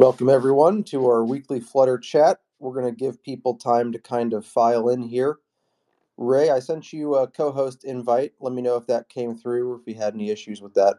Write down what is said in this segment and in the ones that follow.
Welcome, everyone, to our weekly Flutter chat. We're going to give people time to kind of file in here. Ray, I sent you a co host invite. Let me know if that came through or if you had any issues with that.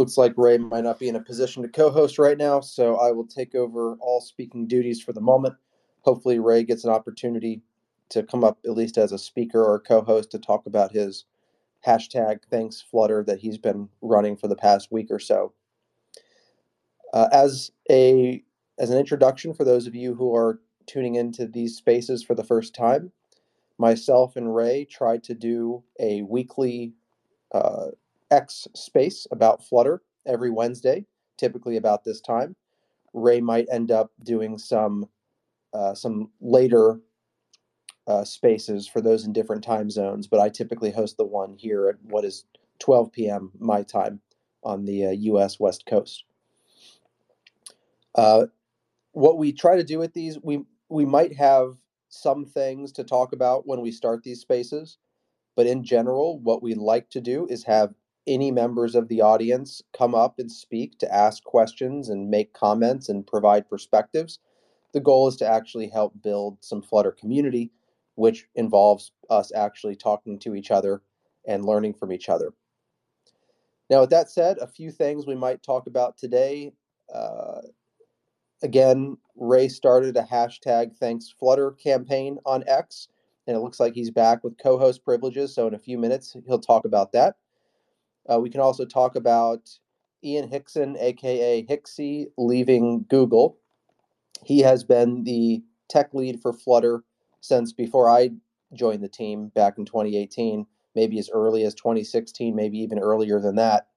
Looks like Ray might not be in a position to co host right now, so I will take over all speaking duties for the moment. Hopefully, Ray gets an opportunity to come up at least as a speaker or co host to talk about his hashtag thanks Flutter that he's been running for the past week or so. Uh, as a as an introduction for those of you who are tuning into these spaces for the first time, myself and Ray tried to do a weekly uh, X space about Flutter every Wednesday, typically about this time. Ray might end up doing some uh, some later uh, spaces for those in different time zones, but I typically host the one here at what is 12 p.m. my time on the uh, U.S. West Coast. Uh, what we try to do with these, we we might have some things to talk about when we start these spaces, but in general, what we like to do is have any members of the audience come up and speak to ask questions and make comments and provide perspectives. The goal is to actually help build some Flutter community, which involves us actually talking to each other and learning from each other. Now, with that said, a few things we might talk about today. Uh, again, Ray started a hashtag thanks Flutter campaign on X, and it looks like he's back with co host privileges. So, in a few minutes, he'll talk about that. Uh, we can also talk about Ian Hickson, aka Hixie, leaving Google. He has been the tech lead for Flutter since before I joined the team back in 2018, maybe as early as 2016, maybe even earlier than that.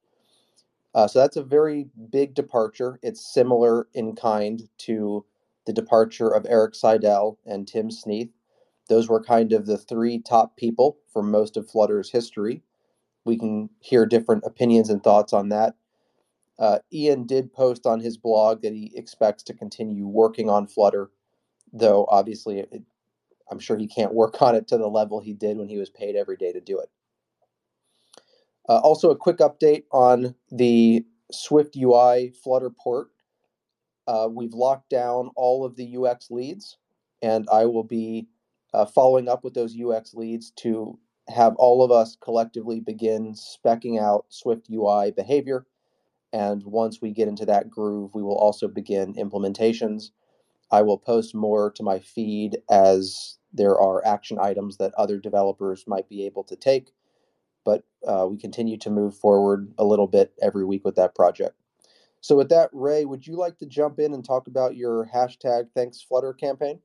Uh, so that's a very big departure. It's similar in kind to the departure of Eric Seidel and Tim Sneath. Those were kind of the three top people for most of Flutter's history we can hear different opinions and thoughts on that. Uh, Ian did post on his blog that he expects to continue working on Flutter, though obviously it, I'm sure he can't work on it to the level he did when he was paid every day to do it. Uh, also, a quick update on the Swift UI Flutter port. Uh, we've locked down all of the UX leads, and I will be uh, following up with those UX leads to have all of us collectively begin specking out Swift UI behavior. And once we get into that groove, we will also begin implementations. I will post more to my feed as there are action items that other developers might be able to take. But uh, we continue to move forward a little bit every week with that project. So, with that, Ray, would you like to jump in and talk about your hashtag Thanks Flutter campaign?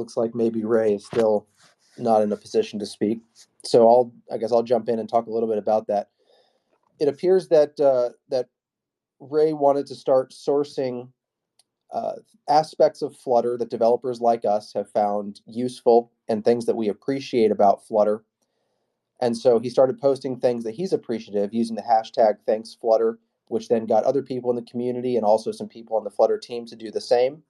Looks like maybe Ray is still not in a position to speak. So I'll, I guess I'll jump in and talk a little bit about that. It appears that uh, that Ray wanted to start sourcing uh, aspects of Flutter that developers like us have found useful and things that we appreciate about Flutter. And so he started posting things that he's appreciative using the hashtag thanks Flutter, which then got other people in the community and also some people on the Flutter team to do the same.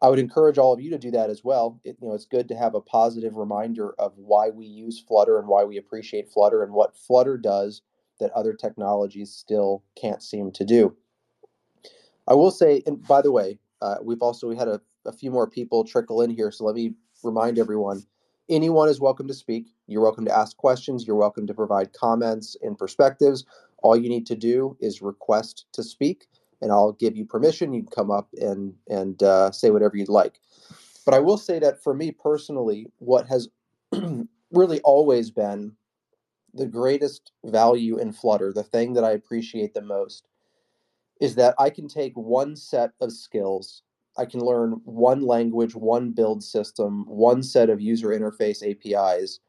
I would encourage all of you to do that as well. It, you know, it's good to have a positive reminder of why we use Flutter and why we appreciate Flutter and what Flutter does that other technologies still can't seem to do. I will say, and by the way, uh, we've also we had a, a few more people trickle in here, so let me remind everyone: anyone is welcome to speak. You're welcome to ask questions. You're welcome to provide comments and perspectives. All you need to do is request to speak and I'll give you permission. You can come up and and uh, say whatever you'd like. But I will say that for me personally, what has really always been the greatest value in Flutter, the thing that I appreciate the most, is that I can take one set of skills, I can learn one language, one build system, one set of user interface APIs,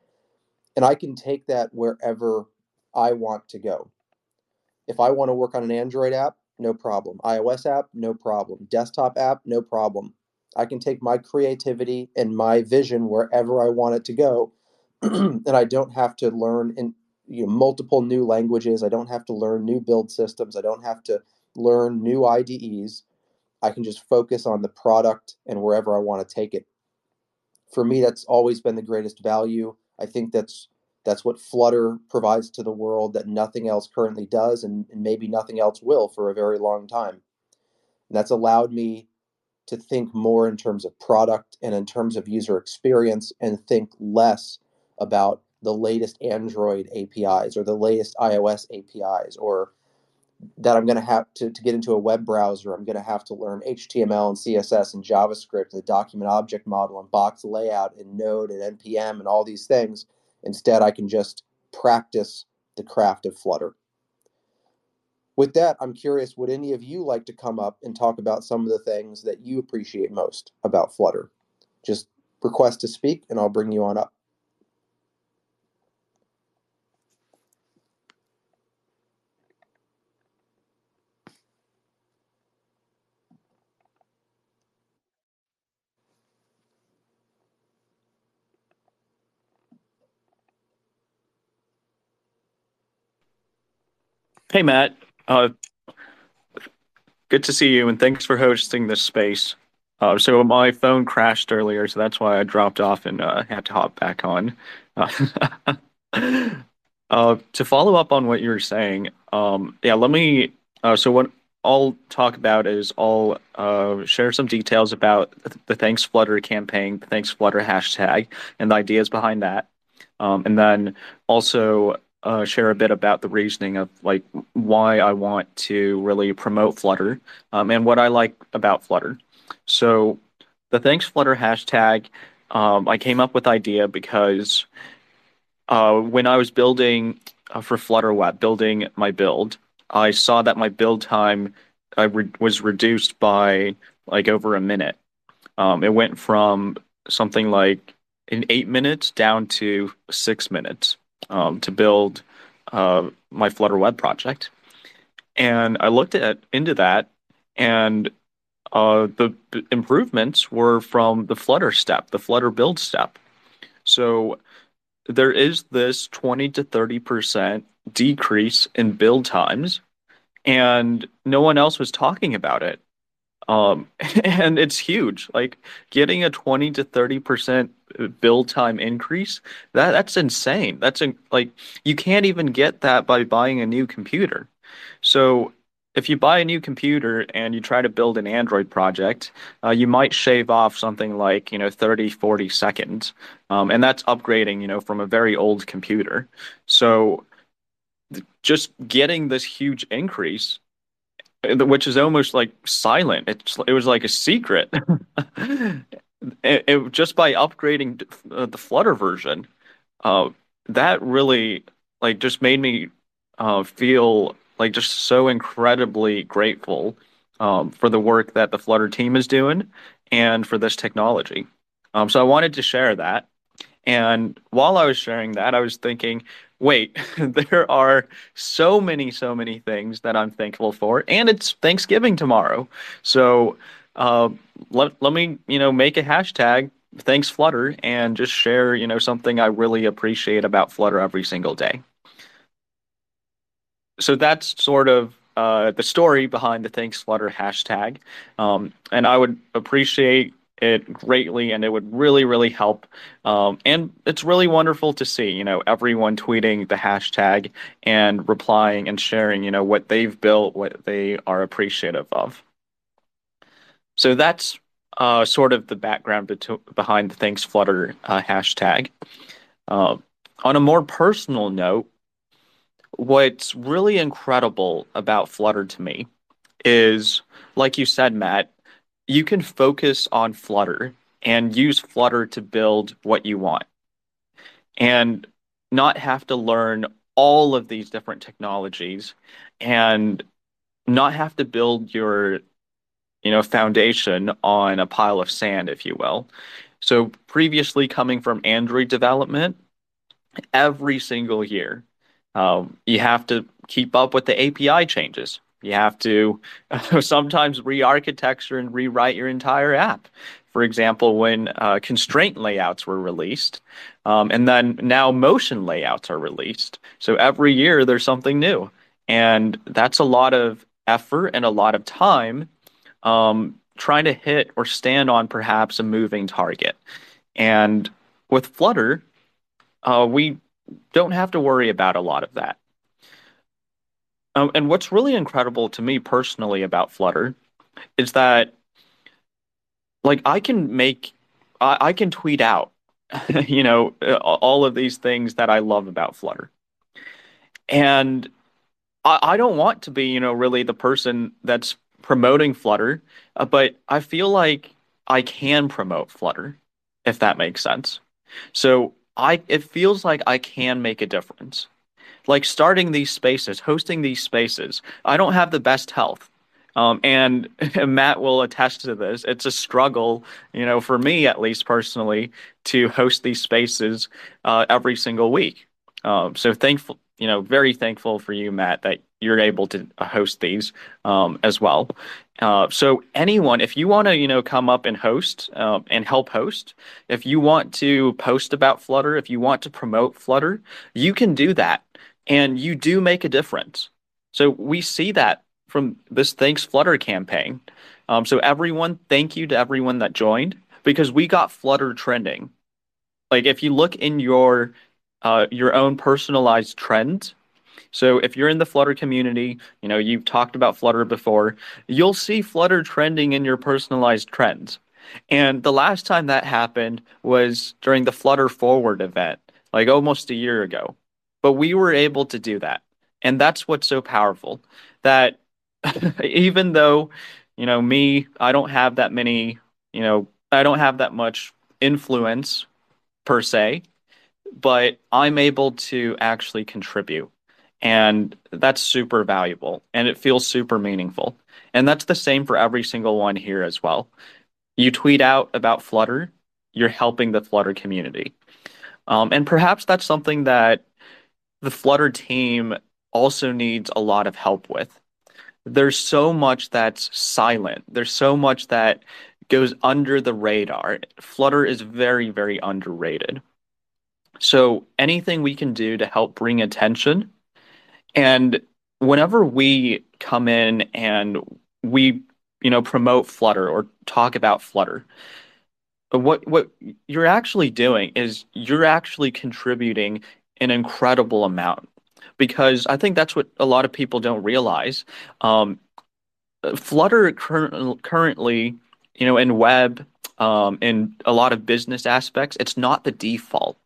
and I can take that wherever I want to go. If I want to work on an Android app, no problem. iOS app, no problem. Desktop app, no problem. I can take my creativity and my vision wherever I want it to go. and I don't have to learn in you know, multiple new languages. I don't have to learn new build systems. I don't have to learn new IDEs. I can just focus on the product and wherever I want to take it. For me, that's always been the greatest value. I think that's that's what Flutter provides to the world that nothing else currently does, and, and maybe nothing else will for a very long time. And that's allowed me to think more in terms of product and in terms of user experience and think less about the latest Android APIs or the latest iOS APIs or that I'm going to have to, to get into a web browser, I'm going to have to learn HTML and CSS and JavaScript, the document object model and box layout and Node and NPM and all these things. Instead, I can just practice the craft of Flutter. With that, I'm curious would any of you like to come up and talk about some of the things that you appreciate most about Flutter? Just request to speak and I'll bring you on up. Hey, Matt. Uh, good to see you, and thanks for hosting this space. Uh, so my phone crashed earlier, so that's why I dropped off and uh, had to hop back on. Uh, uh to follow up on what you were saying, um, yeah, let me. Uh, so what I'll talk about is I'll share some details about the Thanks Flutter campaign, the Thanks Flutter hashtag, and the ideas behind that, um, and then also uh, share a bit about the reasoning of like why I want to really promote Flutter um, and what I like about Flutter. So the thanks Flutter hashtag, um, I came up with idea because uh, when I was building uh, for Flutter Web, building my build, I saw that my build time re- was reduced by like over a minute. Um, it went from something like in eight minutes down to six minutes um, to build uh, my Flutter web project. And I looked at into that, and uh, the improvements were from the Flutter step, the Flutter build step. So there is this 20 to 30% decrease in build times, and no one else was talking about it. Um, and it's huge. Like getting a 20 to 30% build time increase, that that's insane. That's in, like you can't even get that by buying a new computer. So if you buy a new computer and you try to build an Android project, uh, you might shave off something like, you know, 30, 40 seconds. Um, and that's upgrading, you know, from a very old computer. So just getting this huge increase which is almost like silent. It's it was like a secret. it, it, just by upgrading uh, the Flutter version, uh, that really like just made me uh, feel like just so incredibly grateful um, for the work that the Flutter team is doing and for this technology. Um, so I wanted to share that. And while I was sharing that, I was thinking, wait, there are so many, so many things that I'm thankful for, and it's Thanksgiving tomorrow. So uh, let let me you know make a hashtag thanks Flutter and just share you know something I really appreciate about Flutter every single day. So that's sort of uh, the story behind the thanks Flutter hashtag, um, and I would appreciate it greatly and it would really really help. Um, and it's really wonderful to see you know everyone tweeting the hashtag and replying and sharing you know what they've built what they are appreciative of. So that's uh, sort of the background bet- behind the thanks flutter uh, hashtag. Uh, on a more personal note what's really incredible about flutter to me is like you said matt you can focus on Flutter and use Flutter to build what you want and not have to learn all of these different technologies and not have to build your you know foundation on a pile of sand if you will. So previously coming from android development every single year um, you have to keep up with the api changes you have to sometimes re-architecture and rewrite your entire app for example when uh, constraint layouts were released um, and then now motion layouts are released so every year there's something new and that's a lot of effort and a lot of time um, trying to hit or stand on perhaps a moving target. And with Flutter, uh, we don't have to worry about a lot of that. Um, and what's really incredible to me personally about Flutter is that, like, I can make, I, I can tweet out, you know, all of these things that I love about Flutter. And I, I don't want to be, you know, really the person that's promoting Flutter, uh, but I feel like I can promote Flutter, if that makes sense. So I, it feels like I can make a difference. Like starting these spaces, hosting these spaces. I don't have the best health. Um, and Matt will attest to this. It's a struggle, you know, for me at least personally, to host these spaces uh, every single week. Um, so thankful, you know, very thankful for you, Matt, that you're able to host these um, as well. Uh, so anyone, if you want to, you know, come up and host uh, and help host, if you want to post about Flutter, if you want to promote Flutter, you can do that, and you do make a difference. So we see that from this Thanks Flutter campaign. Um, so everyone, thank you to everyone that joined because we got Flutter trending. Like if you look in your uh, your own personalized trends. So if you're in the Flutter community, you know, you've talked about Flutter before, you'll see Flutter trending in your personalized trends. And the last time that happened was during the Flutter Forward event, like almost a year ago. But we were able to do that. And that's what's so powerful that even though, you know, me, I don't have that many, you know, I don't have that much influence per se but I'm able to actually contribute. And that's super valuable and it feels super meaningful. And that's the same for every single one here as well. You tweet out about Flutter, you're helping the Flutter community. Um, and perhaps that's something that the Flutter team also needs a lot of help with. There's so much that's silent, there's so much that goes under the radar. Flutter is very, very underrated. So anything we can do to help bring attention. And whenever we come in and we, you know, promote Flutter or talk about Flutter, what what you're actually doing is you're actually contributing an incredible amount because I think that's what a lot of people don't realize. Um, Flutter cur- currently, you know, in web, um, in a lot of business aspects, it's not the default.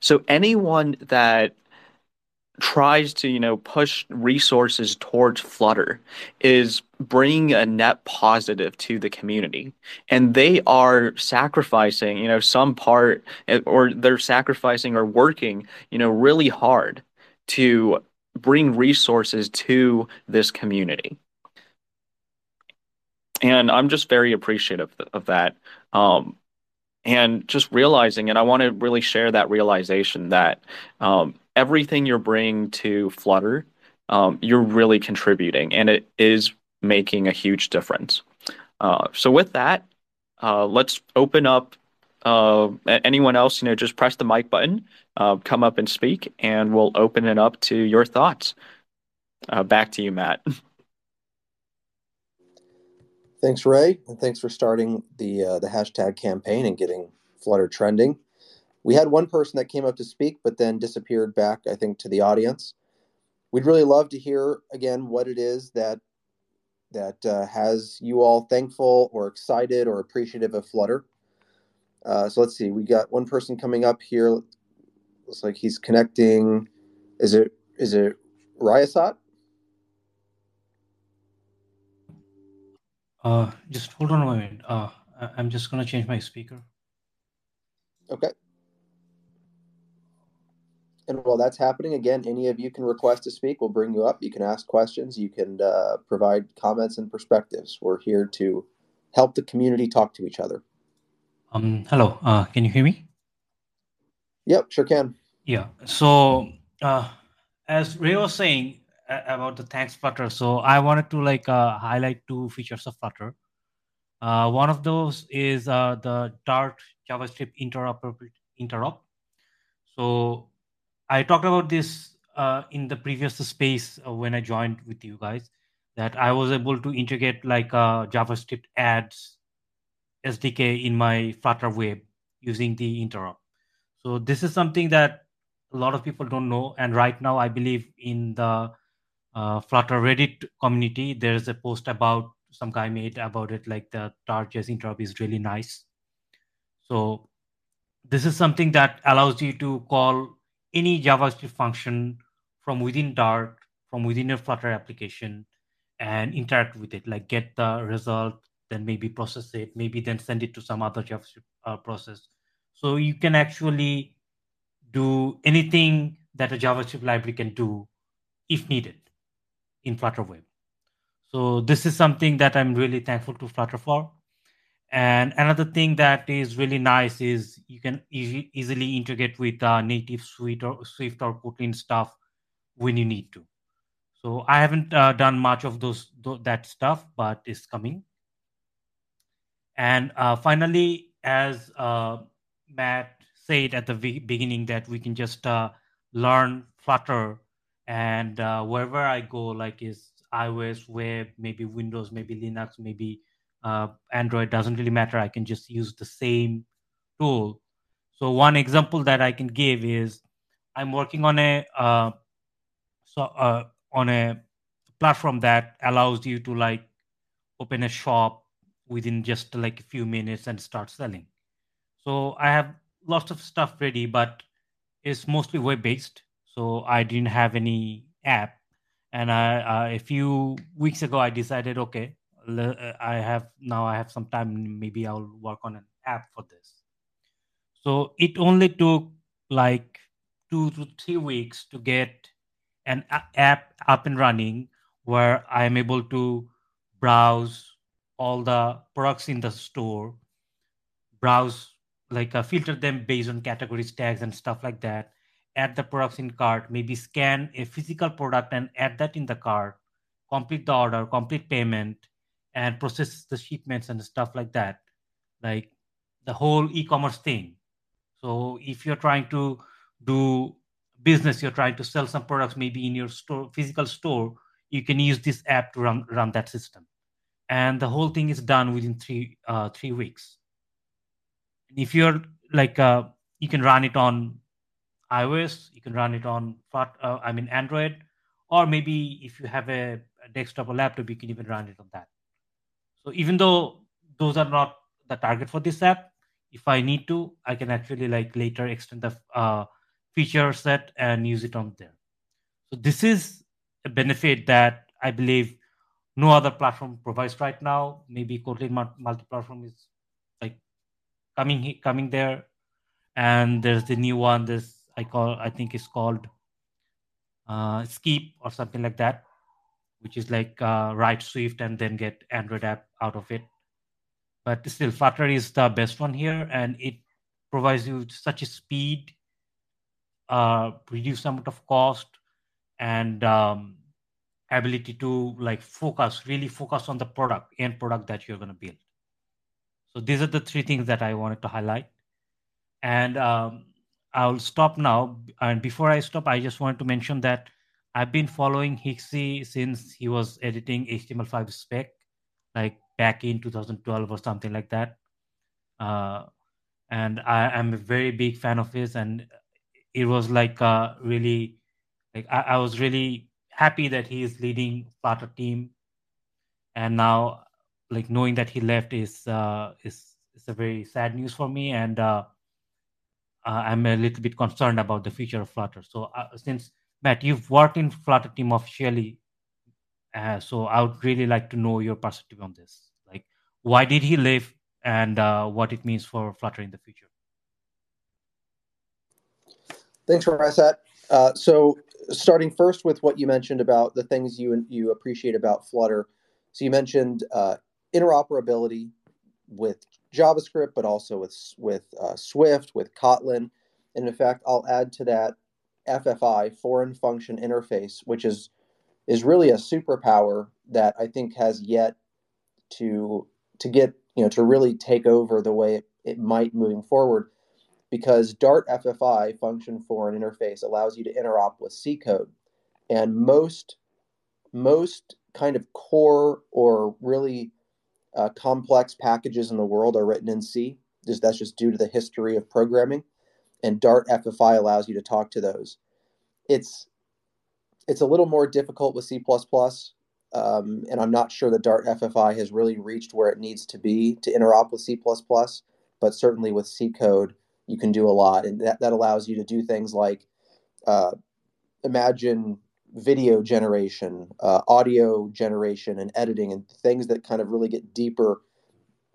So anyone that tries to you know push resources towards flutter is bringing a net positive to the community. And they are sacrificing you know some part eh, or they're sacrificing or working you know really hard to bring resources to this community. And i'm just very appreciative of that um, and just realizing and i want to really share that realization that um, everything you're bringing to flutter um, you're really contributing and it is making a huge difference. Uh, so with that uh, let's open up uh, anyone else you know just press the mic button uh, come up and speak and we'll open it up to your thoughts. Uh, back to you matt. Thanks, Ray, and thanks for starting the uh, the hashtag campaign and getting Flutter trending. We had one person that came up to speak, but then disappeared back, I think, to the audience. We'd really love to hear again what it is that that uh, has you all thankful or excited or appreciative of Flutter. Uh, so let's see. We got one person coming up here. Looks like he's connecting. Is it is it Ryasat? Uh, just hold on a moment. Uh, I'm just gonna change my speaker. Okay. And while that's happening, again, any of you can request to speak. We'll bring you up. You can ask questions. You can uh, provide comments and perspectives. We're here to help the community talk to each other. Um, hello, uh, can you hear me? Yep, sure can. Yeah. So, uh, as Ray was saying uh, about the thanks Flutter, so I wanted to like uh, highlight two features of Flutter. Uh, one of those is uh, the Dart JavaScript interoperability interop. So I talked about this uh, in the previous space uh, when I joined with you guys that I was able to integrate like uh, JavaScript ads SDK in my Flutter web using the interop. So this is something that a lot of people don't know, and right now I believe in the uh, Flutter Reddit community there's a post about some guy made about it like the Dart.js interop is really nice. So this is something that allows you to call any JavaScript function from within Dart, from within your Flutter application, and interact with it, like get the result, then maybe process it, maybe then send it to some other JavaScript uh, process. So you can actually do anything that a JavaScript library can do if needed in Flutter Web. So this is something that I'm really thankful to Flutter for. And another thing that is really nice is you can e- easily integrate with uh, native Swift or Swift or Kotlin stuff when you need to. So I haven't uh, done much of those th- that stuff, but it's coming. And uh, finally, as uh, Matt said at the v- beginning, that we can just uh, learn Flutter, and uh, wherever I go, like is iOS, web, maybe Windows, maybe Linux, maybe uh, Android doesn't really matter. I can just use the same tool. So one example that I can give is I'm working on a uh, so uh, on a platform that allows you to like open a shop within just like a few minutes and start selling. So I have lots of stuff ready, but it's mostly web based. So I didn't have any app, and I uh, a few weeks ago I decided, okay, I have now I have some time. Maybe I'll work on an app for this. So it only took like two to three weeks to get an app up and running where I am able to browse all the products in the store, browse like uh, filter them based on categories, tags, and stuff like that. Add the products in cart, maybe scan a physical product and add that in the cart, complete the order, complete payment, and process the shipments and stuff like that like the whole e-commerce thing. So if you're trying to do business you're trying to sell some products maybe in your store physical store you can use this app to run run that system. And the whole thing is done within three uh, three weeks. And if you're like uh, you can run it on ios you can run it on uh, i mean android or maybe if you have a, a desktop or laptop you can even run it on that so even though those are not the target for this app, if I need to, I can actually like later extend the uh, feature set and use it on there. So this is a benefit that I believe no other platform provides right now. Maybe Kotlin multi-platform is like coming coming there, and there's the new one. This I call I think is called uh, Skip or something like that which is like uh, write Swift and then get Android app out of it. But still, Flutter is the best one here, and it provides you such a speed, uh, reduce amount of cost, and um, ability to like focus, really focus on the product, end product that you're going to build. So these are the three things that I wanted to highlight, and um, I'll stop now. And before I stop, I just wanted to mention that I've been following Hixie since he was editing HTML5 spec, like back in 2012 or something like that. Uh, and I am a very big fan of his, and it was like uh, really, like I, I was really happy that he is leading Flutter team, and now like knowing that he left is uh, is is a very sad news for me, and uh, uh I'm a little bit concerned about the future of Flutter. So uh, since Matt, you've worked in Flutter team officially, uh, so I would really like to know your perspective on this. Like, why did he leave, and uh, what it means for Flutter in the future? Thanks, Rasat. Uh, so starting first with what you mentioned about the things you you appreciate about Flutter. So you mentioned uh, interoperability with JavaScript, but also with with uh, Swift, with Kotlin, and in fact, I'll add to that FFI, foreign function interface, which is is really a superpower that I think has yet to to get you know to really take over the way it, it might moving forward because Dart FFI function foreign interface allows you to interop with C code and most most kind of core or really uh, complex packages in the world are written in C. Just that's just due to the history of programming, and Dart FFI allows you to talk to those. It's it's a little more difficult with C++, um, and I'm not sure that Dart FFI has really reached where it needs to be to interop with C++. But certainly with C code, you can do a lot, and that, that allows you to do things like uh, imagine video generation, uh, audio generation, and editing, and things that kind of really get deeper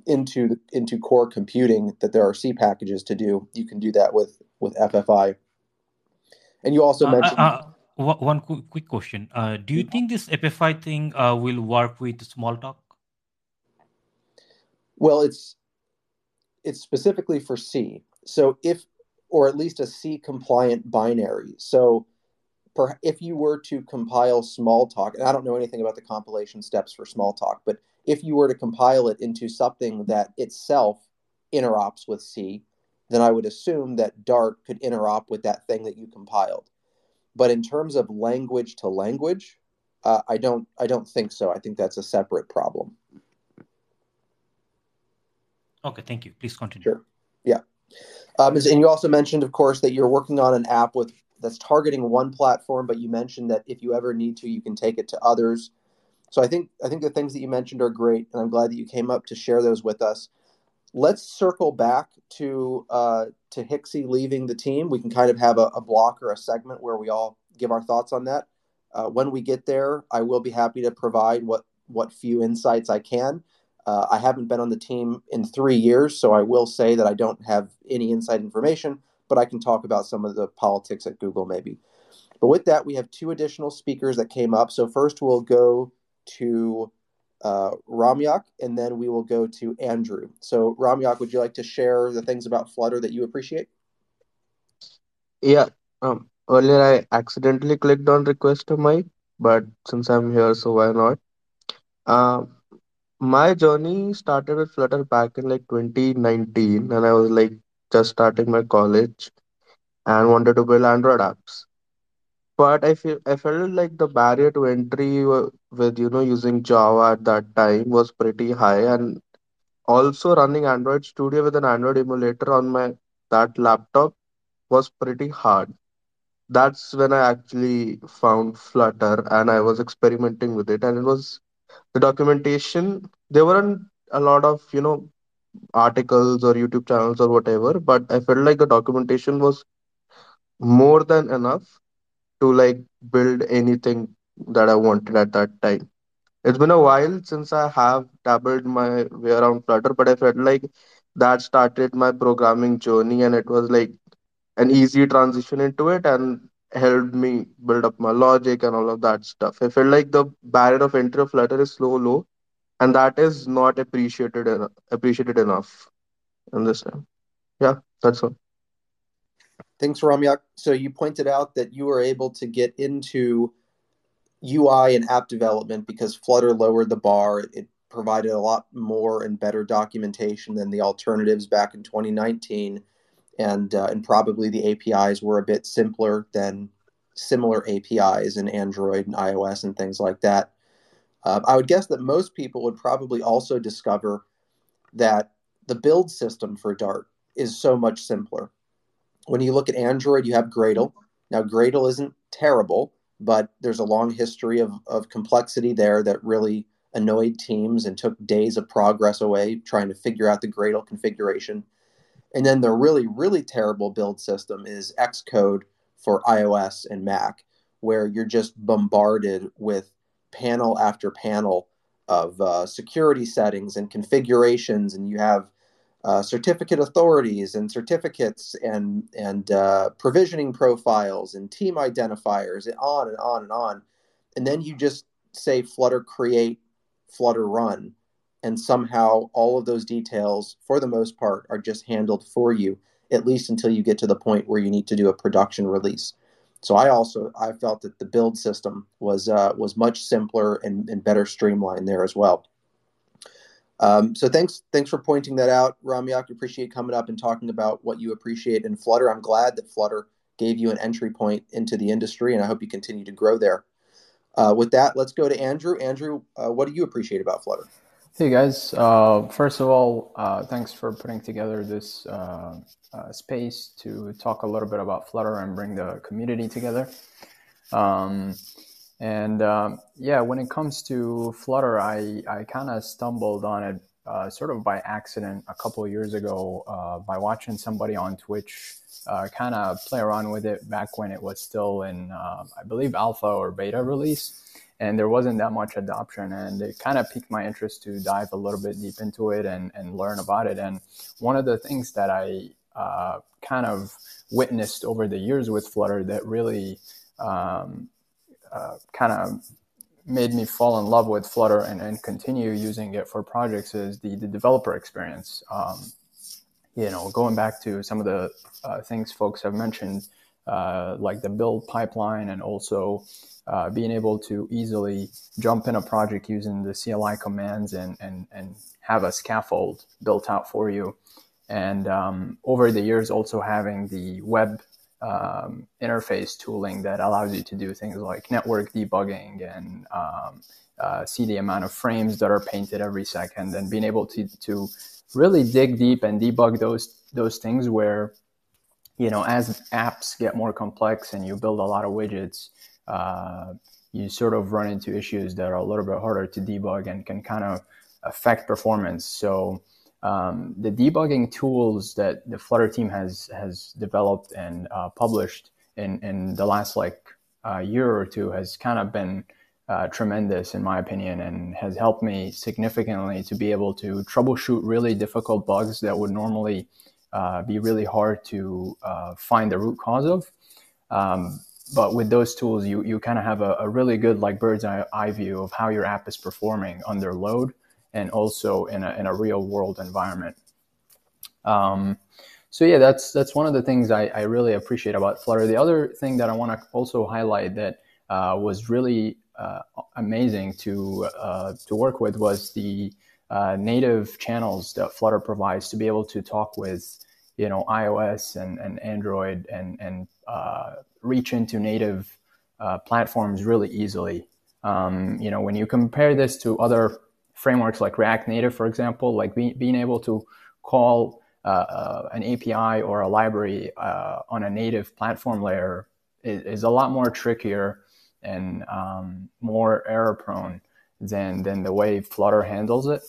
into into core computing that there are C packages to do. You can do that with with FFI. And you also uh, mentioned. Uh, uh one quick, quick question. Uh, do you think this FFI thing uh, will work with Smalltalk? Well, it's it's specifically for C. So if, or at least a C compliant binary. So per, if you were to compile Smalltalk, and I don't know anything about the compilation steps for Smalltalk, but if you were to compile it into something that itself interops with C, then I would assume that Dart could interop with that thing that you compiled. But in terms of language to language, uh, I don't I don't think so. I think that's a separate problem. Okay, thank you. Please continue. Sure. Yeah. Um, and you also mentioned, of course, that you're working on an app with that's targeting one platform, but you mentioned that if you ever need to, you can take it to others. So I think I think the things that you mentioned are great, and I'm glad that you came up to share those with us. Let's circle back to uh, to Hixie leaving the team. We can kind of have a, a block or a segment where we all give our thoughts on that. Uh, when we get there, I will be happy to provide what what few insights I can. Uh, I haven't been on the team in three years, so I will say that I don't have any inside information but I can talk about some of the politics at Google maybe. But with that, we have two additional speakers that came up. So first we'll go to uh, Ramyak, and then we will go to Andrew. So Ramyak, would you like to share the things about Flutter that you appreciate? Yeah. Um, earlier I accidentally clicked on request to mic, but since I'm here, so why not? Uh, my journey started with Flutter back in like 2019, and I was like just starting my college and wanted to build Android apps. But I feel I felt like the barrier to entry with you know using Java at that time was pretty high, and also running Android Studio with an Android emulator on my that laptop was pretty hard. That's when I actually found Flutter and I was experimenting with it, and it was the documentation. There weren't a lot of you know articles or YouTube channels or whatever, but I felt like the documentation was more than enough to like build anything that I wanted at that time. It's been a while since I have dabbled my way around Flutter, but I felt like that started my programming journey and it was like an easy transition into it and helped me build up my logic and all of that stuff. I felt like the barrier of entry of Flutter is slow, low, and that is not appreciated enough, appreciated enough in this time. Yeah, that's all. Thanks, Ramyak. So you pointed out that you were able to get into UI and app development because Flutter lowered the bar. It provided a lot more and better documentation than the alternatives back in 2019, and uh, and probably the APIs were a bit simpler than similar APIs in Android and iOS and things like that. Uh, I would guess that most people would probably also discover that the build system for Dart is so much simpler. When you look at Android, you have Gradle. Now, Gradle isn't terrible, but there's a long history of, of complexity there that really annoyed teams and took days of progress away trying to figure out the Gradle configuration. And then the really, really terrible build system is Xcode for iOS and Mac, where you're just bombarded with panel after panel of uh, security settings and configurations, and you have uh, certificate authorities and certificates and and uh, provisioning profiles and team identifiers and on and on and on. And then you just say flutter create flutter run. And somehow all of those details for the most part are just handled for you at least until you get to the point where you need to do a production release so i also i felt that the build system was uh, was much simpler and, and better streamlined there as well um, so thanks, thanks for pointing that out, Ramyak. Appreciate coming up and talking about what you appreciate in Flutter. I'm glad that Flutter gave you an entry point into the industry, and I hope you continue to grow there. Uh, with that, let's go to Andrew. Andrew, uh, what do you appreciate about Flutter? Hey guys, uh, first of all, uh, thanks for putting together this uh, space to talk a little bit about Flutter and bring the community together. Um, and um, yeah, when it comes to Flutter, I, I kind of stumbled on it uh, sort of by accident a couple years ago uh, by watching somebody on Twitch uh, kind of play around with it back when it was still in, uh, I believe, alpha or beta release. And there wasn't that much adoption, and it kind of piqued my interest to dive a little bit deep into it and, and learn about it. And one of the things that I uh, kind of witnessed over the years with Flutter that really um, uh, kind of made me fall in love with Flutter and, and continue using it for projects is the, the developer experience. Um, you know, going back to some of the uh, things folks have mentioned, uh, like the build pipeline and also uh, being able to easily jump in a project using the CLI commands and, and, and have a scaffold built out for you. And um, over the years, also having the web um, interface tooling that allows you to do things like network debugging and um, uh, see the amount of frames that are painted every second and being able to, to really dig deep and debug those those things where you know as apps get more complex and you build a lot of widgets uh, you sort of run into issues that are a little bit harder to debug and can kind of affect performance. So um, the debugging tools that the Flutter team has has developed and uh, published in in the last like uh, year or two has kind of been uh, tremendous in my opinion and has helped me significantly to be able to troubleshoot really difficult bugs that would normally uh, be really hard to uh, find the root cause of. Um, but with those tools, you you kind of have a, a, really good like bird's eye view of how your app is performing under load and also in a, in a real world environment. Um, so yeah, that's that's one of the things I, I, really appreciate about Flutter. The other thing that I want to also highlight that uh, was really uh, amazing to uh, to work with was the uh, native channels that Flutter provides to be able to talk with you know iOS and, and Android and and uh, reach into native uh, platforms really easily. Um, you know when you compare this to other frameworks like React Native, for example, like be, being able to call uh, uh, an API or a library uh, on a native platform layer is, is, a lot more trickier and um, more error prone than than the way Flutter handles it.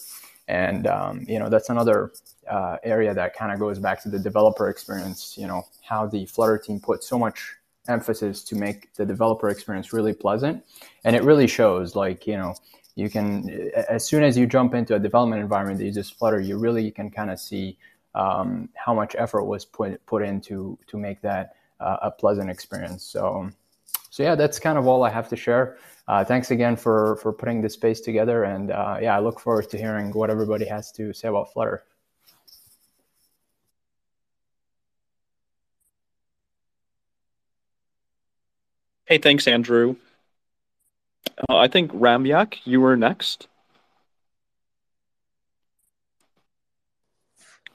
And um, you know that's another uh, area that kind of goes back to the developer experience. You know how the Flutter team put so much emphasis to make the developer experience really pleasant, and it really shows. Like you know you can as soon as you jump into a development environment that uses Flutter, you really can kind of see um, how much effort was put put into to make that uh, a pleasant experience. So, so yeah, that's kind of all I have to share. Uh, thanks again for for putting this space together, and uh, yeah, I look forward to hearing what everybody has to say about Flutter. Hey, thanks, Andrew. Uh, I think Ramyak, you were next.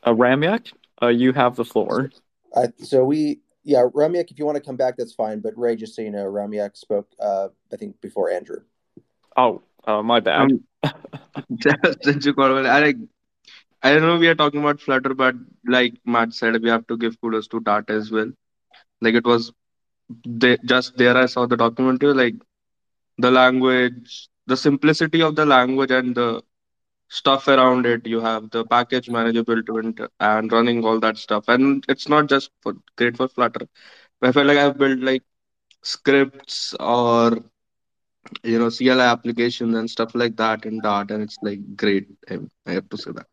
Uh, Ramyak, uh, you have the floor. Uh, so we, yeah, Ramyak, if you want to come back, that's fine. But Ray, just so you know, Ramyak spoke, uh, I think, before Andrew. Oh, uh, my bad. Um, since you called, I like, I don't know we are talking about Flutter, but like Matt said, we have to give kudos to Dart as well. Like it was, they, just there I saw the documentary. Like the language, the simplicity of the language and the stuff around it. You have the package manager built into and running all that stuff. And it's not just for great for Flutter. I feel like I've built like scripts or you know CLI applications and stuff like that in Dart, and it's like great. I have to say that.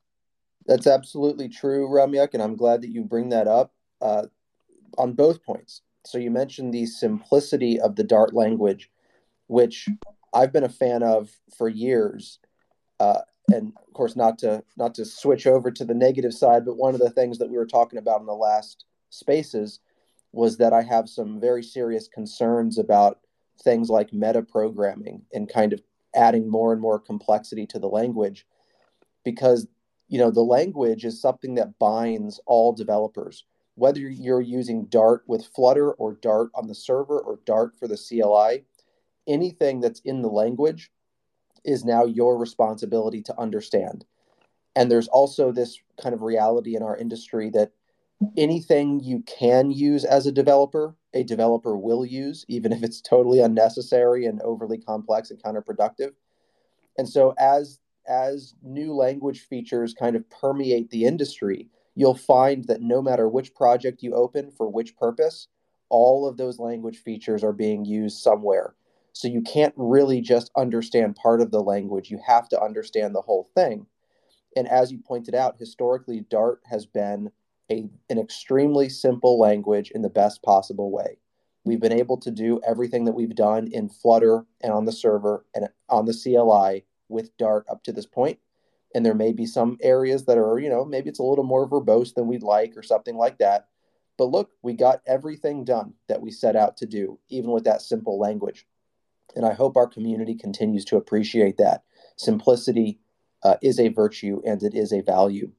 That's absolutely true, Ramyak, and I'm glad that you bring that up uh, on both points. So you mentioned the simplicity of the Dart language, which I've been a fan of for years. Uh, and of course, not to not to switch over to the negative side, but one of the things that we were talking about in the last spaces was that I have some very serious concerns about things like meta programming and kind of adding more and more complexity to the language because you know the language is something that binds all developers whether you're using dart with flutter or dart on the server or dart for the cli anything that's in the language is now your responsibility to understand and there's also this kind of reality in our industry that anything you can use as a developer a developer will use even if it's totally unnecessary and overly complex and counterproductive and so as as new language features kind of permeate the industry, you'll find that no matter which project you open for which purpose, all of those language features are being used somewhere. So you can't really just understand part of the language, you have to understand the whole thing. And as you pointed out, historically, Dart has been a, an extremely simple language in the best possible way. We've been able to do everything that we've done in Flutter and on the server and on the CLI with Dart up to this point. And there may be some areas that are, you know, maybe it's a little more verbose than we'd like or something like that. But look, we got everything done that we set out to do, even with that simple language. And I hope our community continues to appreciate that. Simplicity uh, is a virtue and it is a value.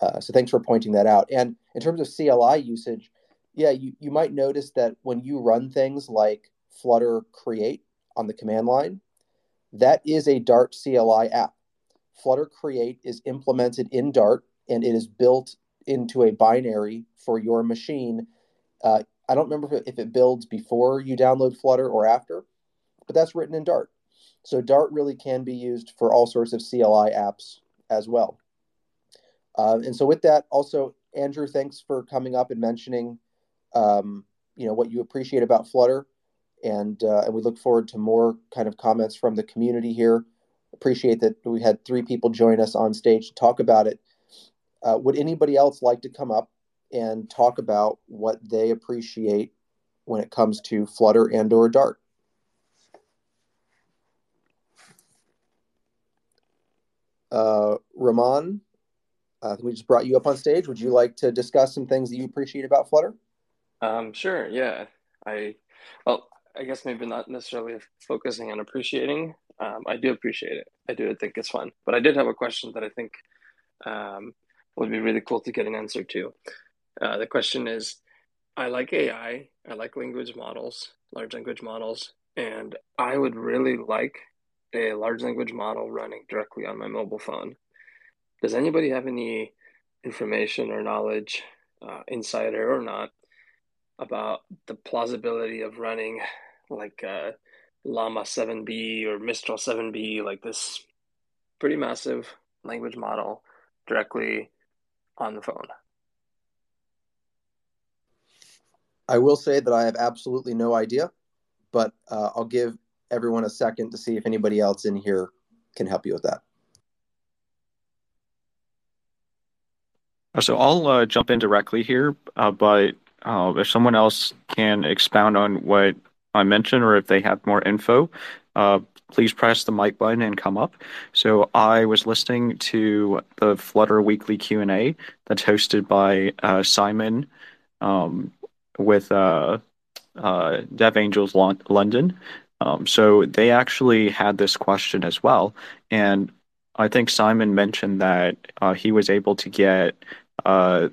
Uh, so thanks for pointing that out. And in terms of CLI usage, yeah, you, you might notice that when you run things like Flutter create on the command line, that is a Dart CLI app. Flutter Create is implemented in Dart and it is built into a binary for your machine. Uh, I don't remember if it builds before you download Flutter or after, but that's written in Dart. So Dart really can be used for all sorts of CLI apps as well. Uh, and so with that, also Andrew, thanks for coming up and mentioning, um, you know, what you appreciate about Flutter and uh, and we look forward to more kind of comments from the community here. Appreciate that we had three people join us on stage to talk about it. Uh, would anybody else like to come up and talk about what they appreciate when it comes to Flutter and or Dart? Uh, Ramon, uh, we just brought you up on stage. Would you like to discuss some things that you appreciate about Flutter? Um, sure. Yeah, I well, I guess maybe not necessarily focusing on appreciating. Um, I do appreciate it. I do think it's fun. But I did have a question that I think um, would be really cool to get an answer to. Uh, the question is I like AI, I like language models, large language models, and I would really like a large language model running directly on my mobile phone. Does anybody have any information or knowledge, uh, insider or not, about the plausibility of running like uh, Llama 7B or Mistral 7B, like this pretty massive language model directly on the phone. I will say that I have absolutely no idea, but uh, I'll give everyone a second to see if anybody else in here can help you with that. So I'll uh, jump in directly here, uh, but uh, if someone else can expound on what I mentioned or if they have more info, uh, please press the mic button and come up. So I was listening to the Flutter Weekly Q and A that's hosted by uh, Simon um, with uh, uh, Dev Angels London. Um, so they actually had this question as well, and I think Simon mentioned that uh, he was able to get uh,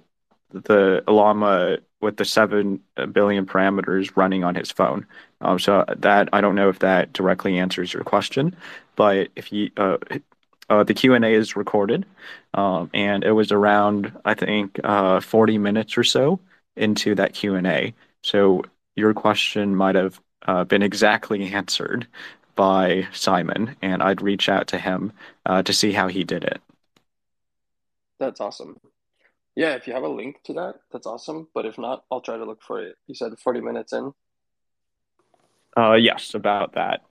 the Llama with the seven billion parameters running on his phone. Um, so that I don't know if that directly answers your question, but if you uh, uh, the Q and A is recorded, um, and it was around I think uh, forty minutes or so into that Q and A. So your question might have uh, been exactly answered by Simon, and I'd reach out to him uh, to see how he did it. That's awesome. Yeah, if you have a link to that, that's awesome. But if not, I'll try to look for it. You said 40 minutes in. Uh, yes, about that.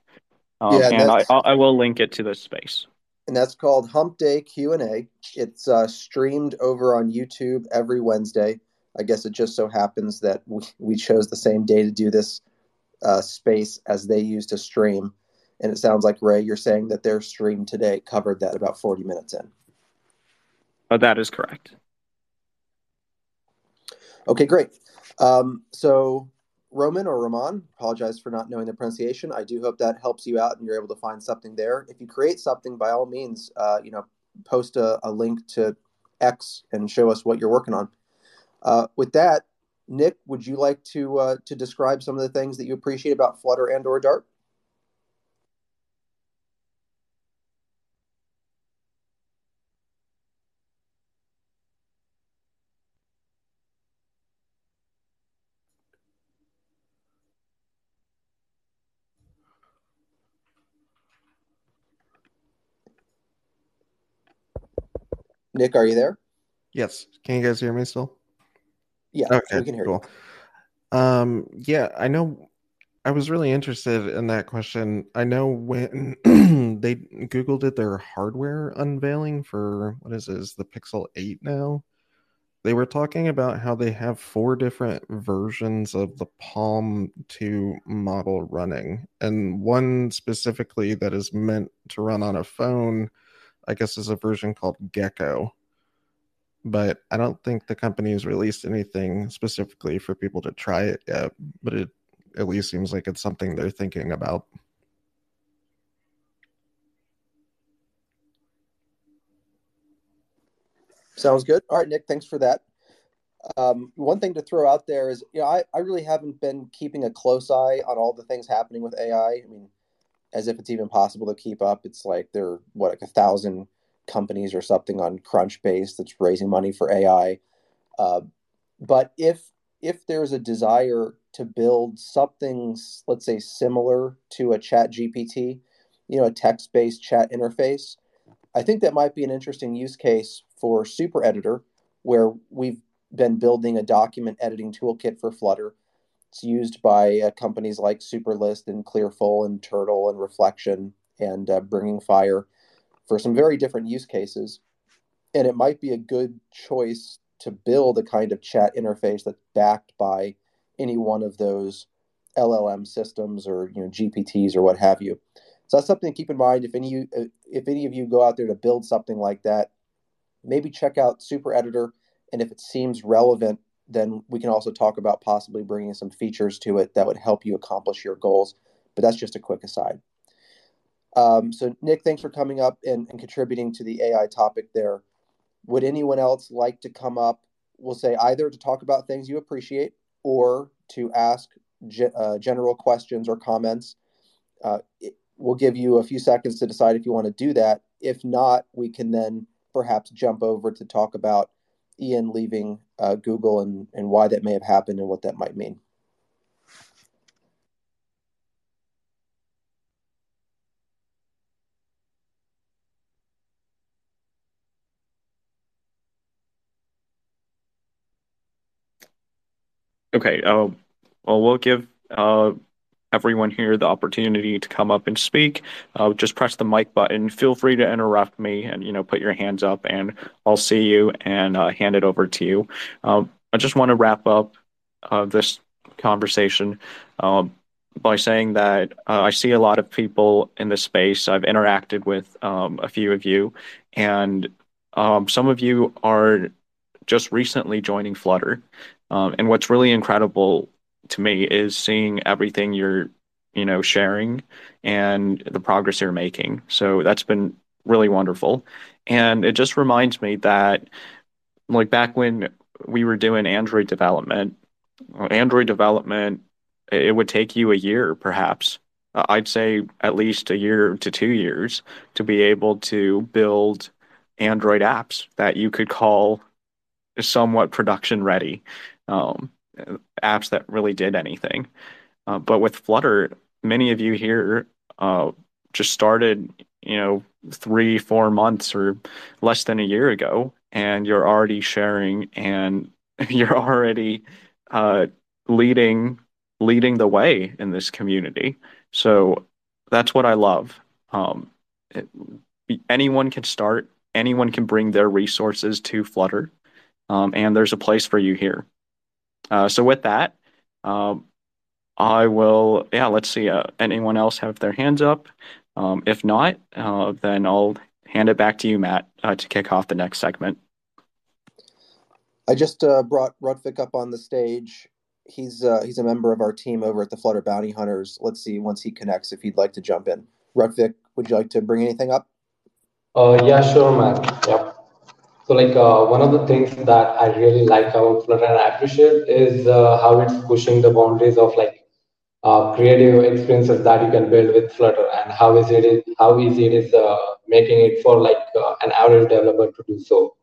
Um, yeah, and I, I will link it to the space. and that's called Hump Day Q and A. It's uh, streamed over on YouTube every Wednesday. I guess it just so happens that we, we chose the same day to do this uh, space as they used to stream. And it sounds like Ray, you're saying that their stream today covered that about 40 minutes in. Uh, that is correct. Okay, great. Um, so Roman or Roman, apologize for not knowing the pronunciation. I do hope that helps you out and you're able to find something there. If you create something, by all means, uh, you know, post a, a, link to X and show us what you're working on. Uh, with that, Nick, would you like to uh, to describe some of the things that you appreciate about Flutter and or Dart? Nick, are you there? Yes. Can you guys hear me still? Yeah, okay, we can hear cool. you. Um, yeah, I know. I was really interested in that question. I know when they Google did their hardware unveiling for what is this, the Pixel 8 now. They were talking about how they have four different versions of the PaLM 2 model running, and one specifically that is meant to run on a phone I guess is a version called Gecko. But I don't think the company has released anything specifically for people to try it yet. But it at least seems like it's something they're thinking about. Sounds good. All right, Nick, thanks for that. Um, one thing to throw out there is, you know, I, I really haven't been keeping a close eye on all the things happening with AI. I mean, as if it's even possible to keep up. It's like there are what like a thousand companies or something on Crunchbase that's raising money for AI. Uh, but if if there's a desire to build something, let's say similar to a Chat GPT, you know, a text-based chat interface, I think that might be an interesting use case for Super Editor, where we've been building a document editing toolkit for Flutter it's used by uh, companies like Superlist and Clearful and Turtle and Reflection and uh, Bringing Fire for some very different use cases. And it might be a good choice to build a kind of chat interface that's backed by any one of those LLM systems or you know GPTs or what have you. So that's something to keep in mind. If any if any of you go out there to build something like that, maybe check out Super Editor, and if it seems relevant then we can also talk about possibly bringing some features to it that would help you accomplish your goals. But that's just a quick aside. Um, so, Nick, thanks for coming up and, and, contributing to the AI topic there. Would anyone else like to come up? We'll say either to talk about things you appreciate or to ask ge- uh, general questions or comments. Uh, it, we'll give you a few seconds to decide if you want to do that. If not, we can then perhaps jump over to talk about Ian leaving uh, Google and, and why that may have happened and what that might mean. Okay. Uh, well, we'll give uh, everyone here the opportunity to come up and speak, uh, just press the mic button. Feel free to interrupt me and you know put your hands up, and I'll see you and uh, hand it over to you. Um, I just want to wrap up uh, this conversation um, by saying that uh, I see a lot of people in this space. I've interacted with um, a few of you, and um, some of you are just recently joining Flutter. Um, and what's really incredible to me is seeing everything you're you know sharing and the progress you're making. So that's been really wonderful. And it just reminds me that like back when we were doing android development android development it would take you a year perhaps i'd say at least a year to two years to be able to build android apps that you could call somewhat production ready apps that really did anything. Uh, but with Flutter, many of you here uh, just started, you know, three, four months or less than a year ago, and you're already sharing and you're already uh, leading leading the way in this community. So that's what I love. Um, it, anyone can start, anyone can bring their resources to Flutter, um, and there's a place for you here. Uh, so with that, um, I will, yeah, let's see. Uh, anyone else have their hands up? Um, if not, uh, then I'll hand it back to you, Matt, uh, to kick off the next segment. I just uh, brought Rutvik up on the stage. He's uh, he's a member of our team over at the Flutter Bounty Hunters. Let's see once he connects if he'd like to jump in. Rutvik, would you like to bring anything up? Uh, yeah, sure, Matt. Yep. So like uh, one of the things that I really like about Flutter and I appreciate is uh, how it's pushing the boundaries of like uh, creative experiences that you can build with Flutter and how easy it is, how easy it is uh, making it for like uh, an average developer to do so.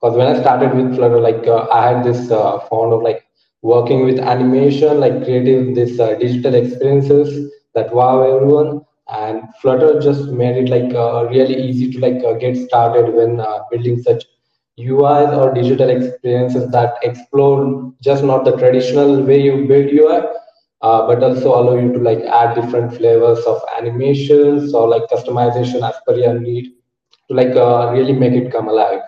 Because when I started with Flutter, like uh, I had this uh, fond of like working with animation, like creating this uh, digital experiences that wow everyone. And Flutter just made it like uh, really easy to like uh, get started when uh, building such UIs or digital experiences that explore just not the traditional way you build UI, uh, but also allow you to like add different flavors of animations or like customization as per your need to like uh, really make it come alive.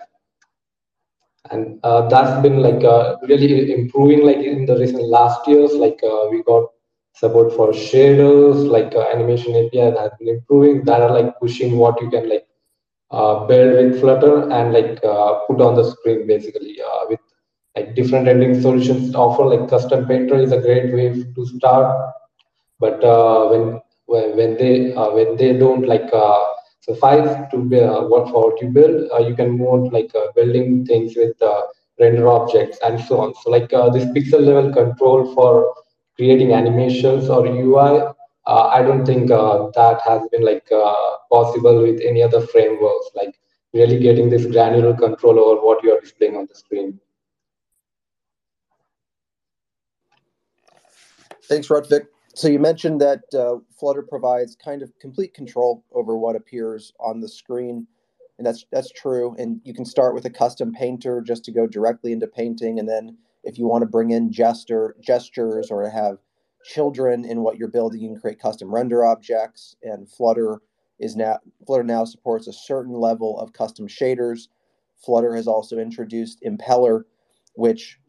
And uh, that's been like really improving like in the recent last years like we got support for shaders like uh, animation api that has been improving that are like pushing what you can like uh, build with flutter and like uh, put on the screen basically with like different rendering solutions offer like custom painter is a great way to start but when when they when they don't like suffice to uh, what for what you build. Uh, you can move on to like uh, building things with uh, render objects and so on. So like uh, this pixel level control for creating animations or UI, uh, I don't think that has been like possible with any other frameworks. Like really getting this granular control over what you are displaying on the screen. Thanks, Rutvik so you mentioned that uh, Flutter provides kind of complete control over what appears on the screen, and that's that's true. And you can start with a custom painter just to go directly into painting, and then if you want to bring in gesture gestures or have children in what you're building, you can create custom render objects. And Flutter is now Flutter now supports a certain level of custom shaders. Flutter has also introduced Impeller, which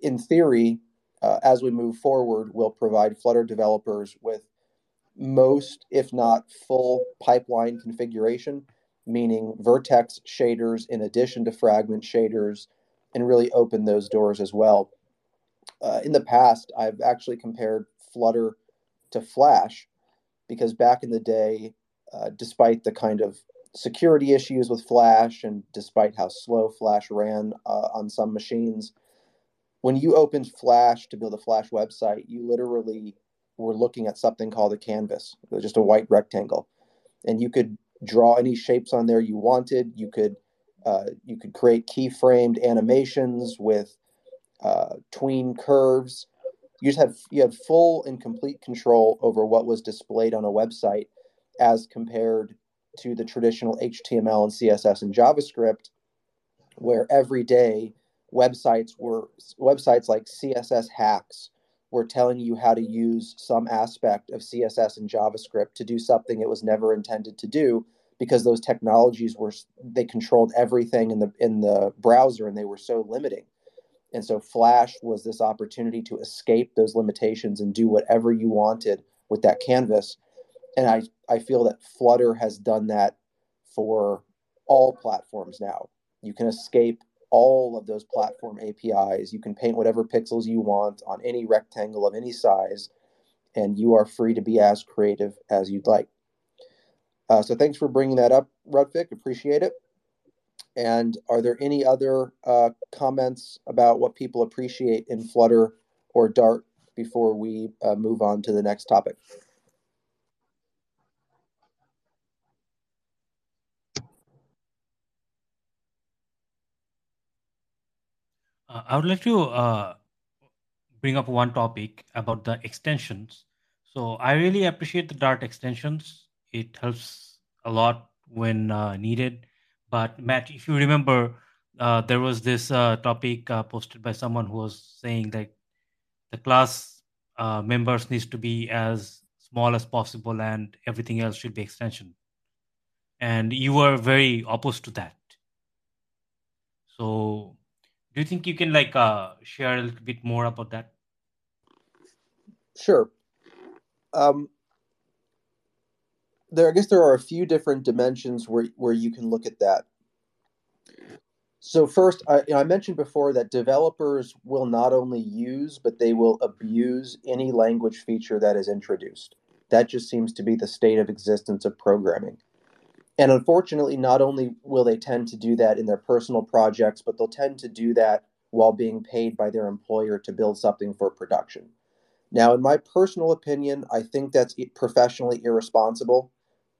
in theory uh, as we move forward, will provide Flutter developers with most, if not full, pipeline configuration, meaning vertex shaders in addition to fragment shaders, and really open those doors as well. Uh, in the past, I've actually compared Flutter to Flash because back in the day, uh, despite the kind of security issues with Flash and despite how slow Flash ran uh, on some machines, when you opened Flash to build a Flash website, you literally were looking at something called a canvas, just a white rectangle, and you could draw any shapes on there you wanted. You could uh, you could create keyframed animations with uh, tween curves. You just had you had full and complete control over what was displayed on a website, as compared to the traditional HTML and CSS and JavaScript, where every day websites were websites like css hacks were telling you how to use some aspect of css and javascript to do something it was never intended to do because those technologies were they controlled everything in the in the browser and they were so limiting and so flash was this opportunity to escape those limitations and do whatever you wanted with that canvas and i i feel that flutter has done that for all platforms now you can escape all of those platform APIs. You can paint whatever pixels you want on any rectangle of any size, and you are free to be as creative as you'd like. Uh, so thanks for bringing that up, Rutvik. Appreciate it. And are there any other uh, comments about what people appreciate in Flutter or Dart before we uh, move on to the next topic? Uh, I would like to uh, bring up one topic about the extensions. So I really appreciate the Dart extensions. It helps a lot when uh, needed. But Matt, if you remember, uh, there was this uh, topic uh, posted by someone who was saying that the class members needs to be as small as possible and everything else should be extension. and you were very opposed to that. So, do you think you can like uh, share a little bit more about that? Sure. Um, there, I guess there are a few different dimensions where where you can look at that. So first, I, I, mentioned before that developers will not only use, but they will abuse any language feature that is introduced. That just seems to be the state of existence of programming. And unfortunately, not only will they tend to do that in their personal projects, but they'll tend to do that while being paid by their employer to build something for production. Now, in my personal opinion, I think that's professionally irresponsible.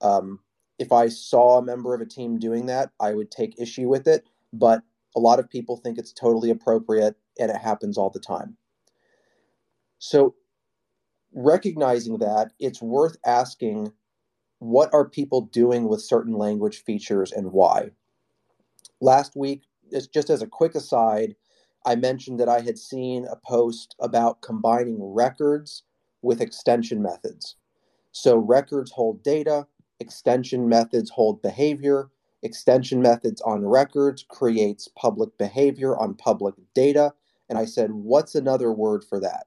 Um, if I saw a member of a team doing that, I would take issue with it. But a lot of people think it's totally appropriate and it happens all the time. So, recognizing that, it's worth asking what are people doing with certain language features and why? Last week, just as a quick aside, I mentioned that I had seen a post about combining records with extension methods. So records hold data, extension methods hold behavior, extension methods on records creates public behavior on public data. And I said, what's another word for that?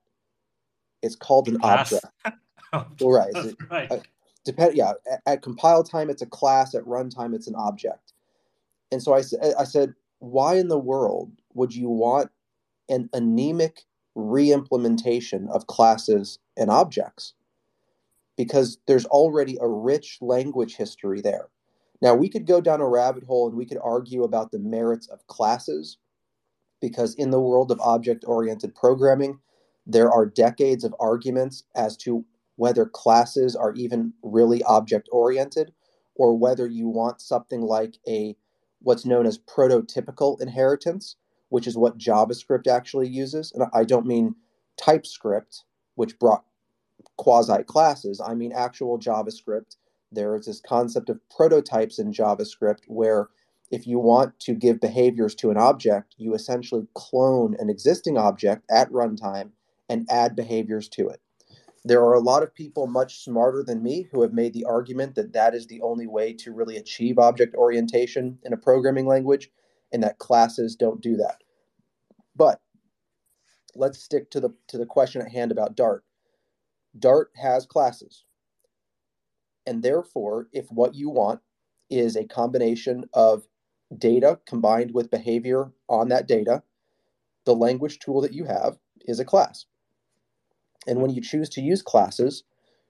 It's called an Class. object. well, right. It, right. uh, depend yeah at, at, compile time it's a class at runtime it's an object and so I, I said why in the world would you want an anemic re-implementation of classes and objects because there's already a rich language history there. Now we could go down a rabbit hole and we could argue about the merits of classes because in the world of object oriented programming there are decades of arguments as to whether classes are even really object oriented or whether you want something like a what's known as prototypical inheritance which is what javascript actually uses. And i don't mean typescript which brought quasi classes i mean actual javascript there is this concept of prototypes in javascript where if you want to give behaviors to an object you essentially clone an existing object at runtime and add behaviors to it there are a lot of people much smarter than me who have made the argument that that is the only way to really achieve object orientation in a programming language and that classes don't do that. But let's stick to the to the question at hand about Dart. Dart has classes. And therefore, if what you want is a combination of data combined with behavior on that data, the language tool that you have is a class. And when you choose to use classes,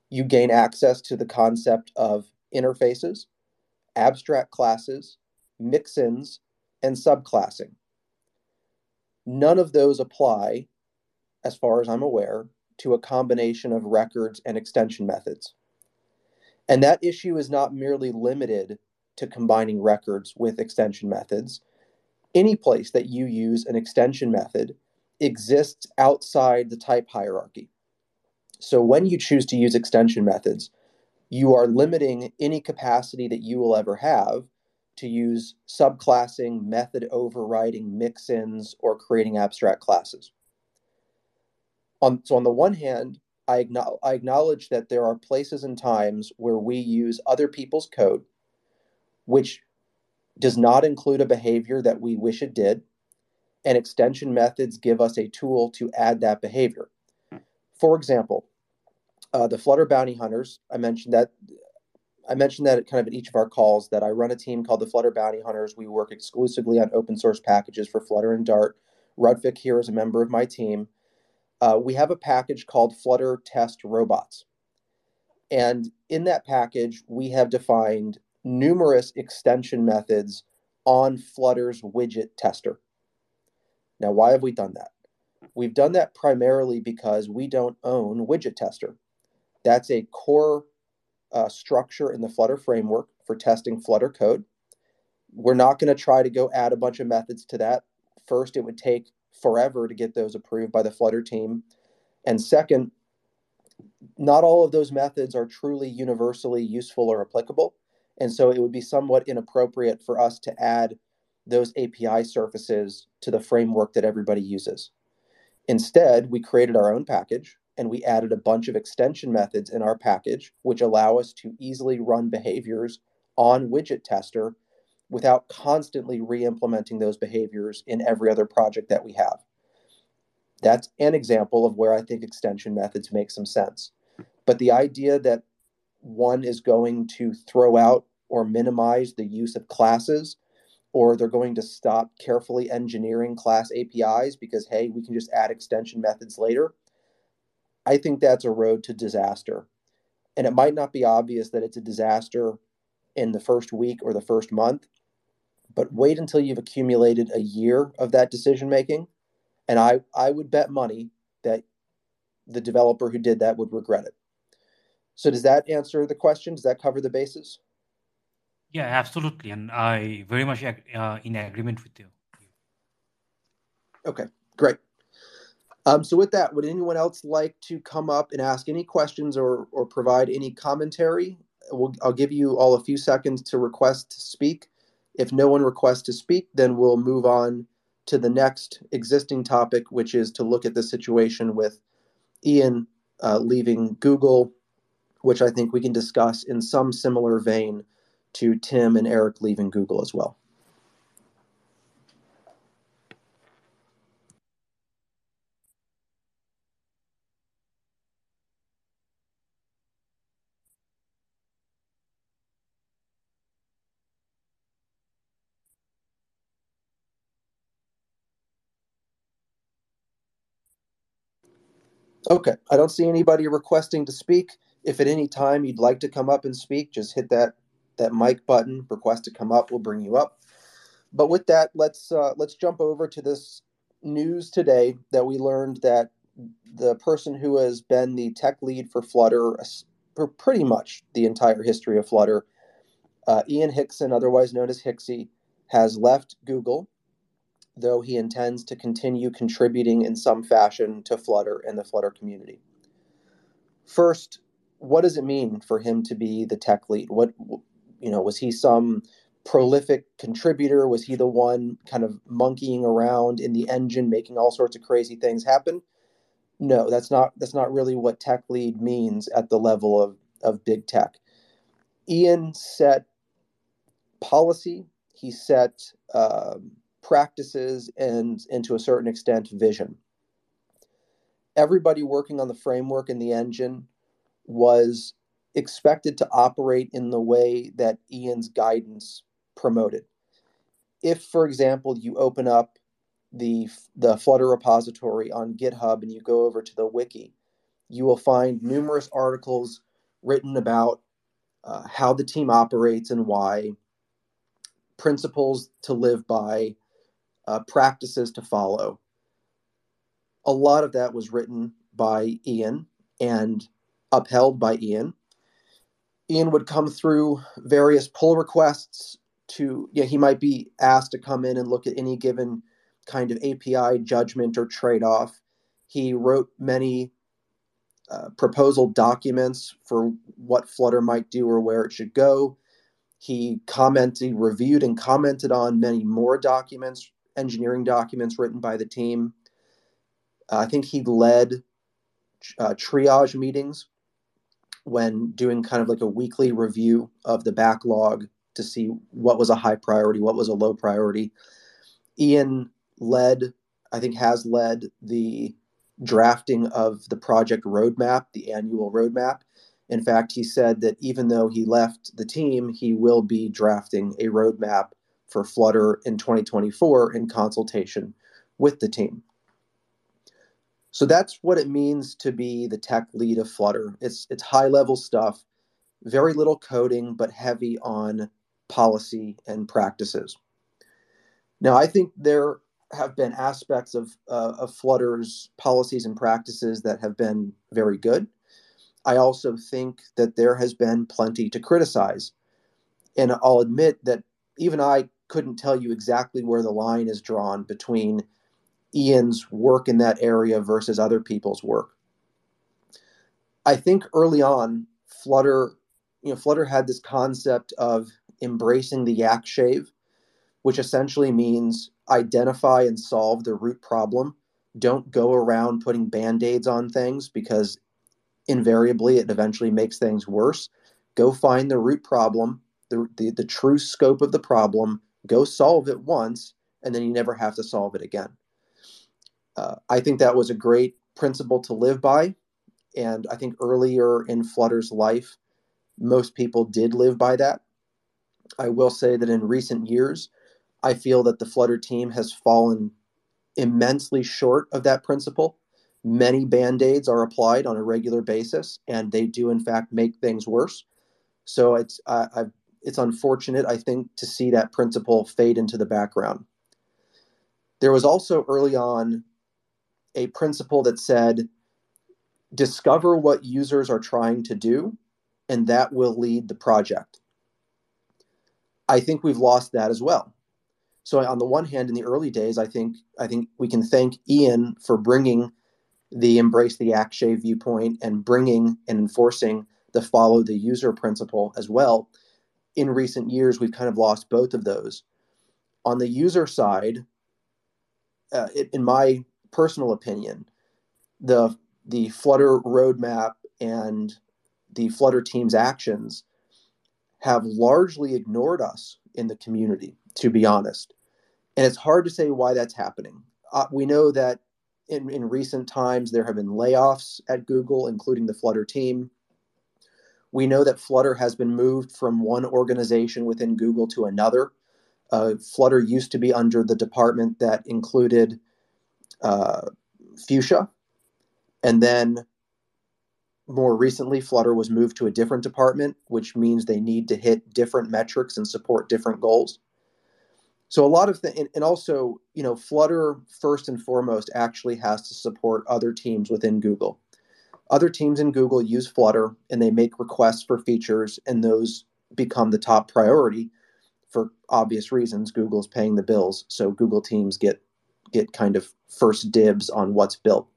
you gain access to the concept of interfaces, abstract classes, mixins, and subclassing. None of those apply, as far as I'm aware, to a combination of records and extension methods. And that issue is not merely limited to combining records with extension methods. Any place that you use an extension method exists outside the type hierarchy. So when you choose to use extension methods, you are limiting any capacity that you will ever have to use subclassing, method overriding, mix-ins, or creating abstract classes. On, so on the one hand, I, acknowledge that there are places and times where we use other people's code, which does not include a behavior that we wish it did, and extension methods give us a tool to add that behavior. For example, uh, the Flutter Bounty Hunters, I mentioned that I mentioned that kind of in each of our calls that I run a team called the Flutter Bounty Hunters. We work exclusively on open source packages for Flutter and Dart. Rutvik here is a member of my team. Uh, we have a package called Flutter Test Robots. And in that package, we have defined numerous extension methods on Flutter's widget tester. Now, why have we done that? We've done that primarily because we don't own widget tester. That's a core uh, structure in the Flutter framework for testing Flutter code. We're not going to try to go add a bunch of methods to that. First, it would take forever to get those approved by the Flutter team. And second, not all of those methods are truly universally useful or applicable. And so it would be somewhat inappropriate for us to add those API surfaces to the framework that everybody uses. Instead, we created our own package and we added a bunch of extension methods in our package, which allow us to easily run behaviors on widget tester without constantly re-implementing those behaviors in every other project that we have. That's an example of where I think extension methods make some sense. But the idea that one is going to throw out or minimize the use of classes, or they're going to stop carefully engineering class APIs because, hey, we can just add extension methods later, I think that's a road to disaster. And it might not be obvious that it's a disaster in the first week or the first month, but wait until you've accumulated a year of that decision making. And I, I would bet money that the developer who did that would regret it. So, does that answer the question? Does that cover the bases? Yeah, absolutely. And I very much uh, in agreement with you. Okay, great. Um, so with that, would anyone else like to come up and ask any questions or, or provide any commentary? We'll, I'll give you all a few seconds to request to speak. If no one requests to speak, then we'll move on to the next existing topic, which is to look at the situation with Ian uh, leaving Google, which I think we can discuss in some similar vein to Tim and Eric leaving Google as well. Okay, I don't see anybody requesting to speak. If at any time you'd like to come up and speak, just hit that that mic button, request to come up, we'll bring you up. But with that, let's uh, let's jump over to this news today that we learned that the person who has been the tech lead for Flutter for pretty much the entire history of Flutter, uh, Ian Hickson, otherwise known as Hixie, has left Google, though he intends to continue contributing in some fashion to Flutter and the Flutter community. First, what does it mean for him to be the tech lead? What you know, was he some prolific contributor? Was he the one kind of monkeying around in the engine, making all sorts of crazy things happen? No, that's not that's not really what tech lead means at the level of of big tech. Ian set policy. He set um, practices and, and to a certain extent, vision. Everybody working on the framework and the engine was expected to operate in the way that Ian's guidance promoted. If, for example, you open up the the Flutter repository on GitHub and you go over to the wiki, you will find numerous articles written about uh, how the team operates and why, principles to live by, uh, practices to follow. A lot of that was written by Ian and upheld by Ian. Ian would come through various pull requests to, yeah, he might be asked to come in and look at any given kind of API judgment or trade off. He wrote many uh, proposal documents for what Flutter might do or where it should go. He commented, reviewed, and commented on many more documents, engineering documents written by the team. Uh, I think he led uh, triage meetings when doing kind of like a weekly review of the backlog to see what was a high priority, what was a low priority. Ian led, I think, has led the drafting of the project roadmap, the annual roadmap. In fact, he said that even though he left the team, he will be drafting a roadmap for Flutter in 2024 in consultation with the team. So that's what it means to be the tech lead of Flutter. It's it's high level stuff, very little coding, but heavy on policy and practices. Now, I think there have been aspects of uh, of Flutter's policies and practices that have been very good. I also think that there has been plenty to criticize, and I'll admit that even I couldn't tell you exactly where the line is drawn between Ian's work in that area versus other people's work. I think early on, Flutter, you know, Flutter had this concept of embracing the yak shave, which essentially means identify and solve the root problem. Don't go around putting band-aids on things because invariably it eventually makes things worse. Go find the root problem the, the, the true scope of the problem, go solve it once, and then you never have to solve it again. Uh, I think that was a great principle to live by. And I think earlier in Flutter's life, most people did live by that. I will say that in recent years, I feel that the Flutter team has fallen immensely short of that principle. Many band aids are applied on a regular basis, and they do, in fact, make things worse. So it's I, it's unfortunate, I think, to see that principle fade into the background. There was also early on a principle that said discover what users are trying to do, and that will lead the project. I think we've lost that as well. So on the one hand, in the early days, I think I think we can thank Ian for bringing the embrace the yak shave viewpoint and bringing and enforcing the follow the user principle as well. In recent years, we've kind of lost both of those. On the user side, uh, it, in my personal opinion, the the Flutter roadmap and the Flutter team's actions have largely ignored us in the community, to be honest. And it's hard to say why that's happening. Uh, we know that in, in recent times there have been layoffs at Google, including the Flutter team. We know that Flutter has been moved from one organization within Google to another. Uh, Flutter used to be under the department that included uh, Fuchsia. And then more recently, Flutter was moved to a different department, which means they need to hit different metrics and support different goals. So a lot of things, and, and also, you know, Flutter first and foremost actually has to support other teams within Google. Other teams in Google use Flutter and they make requests for features, and those become the top priority for obvious reasons. Google's paying the bills, so Google teams get get kind of first dibs on what's built.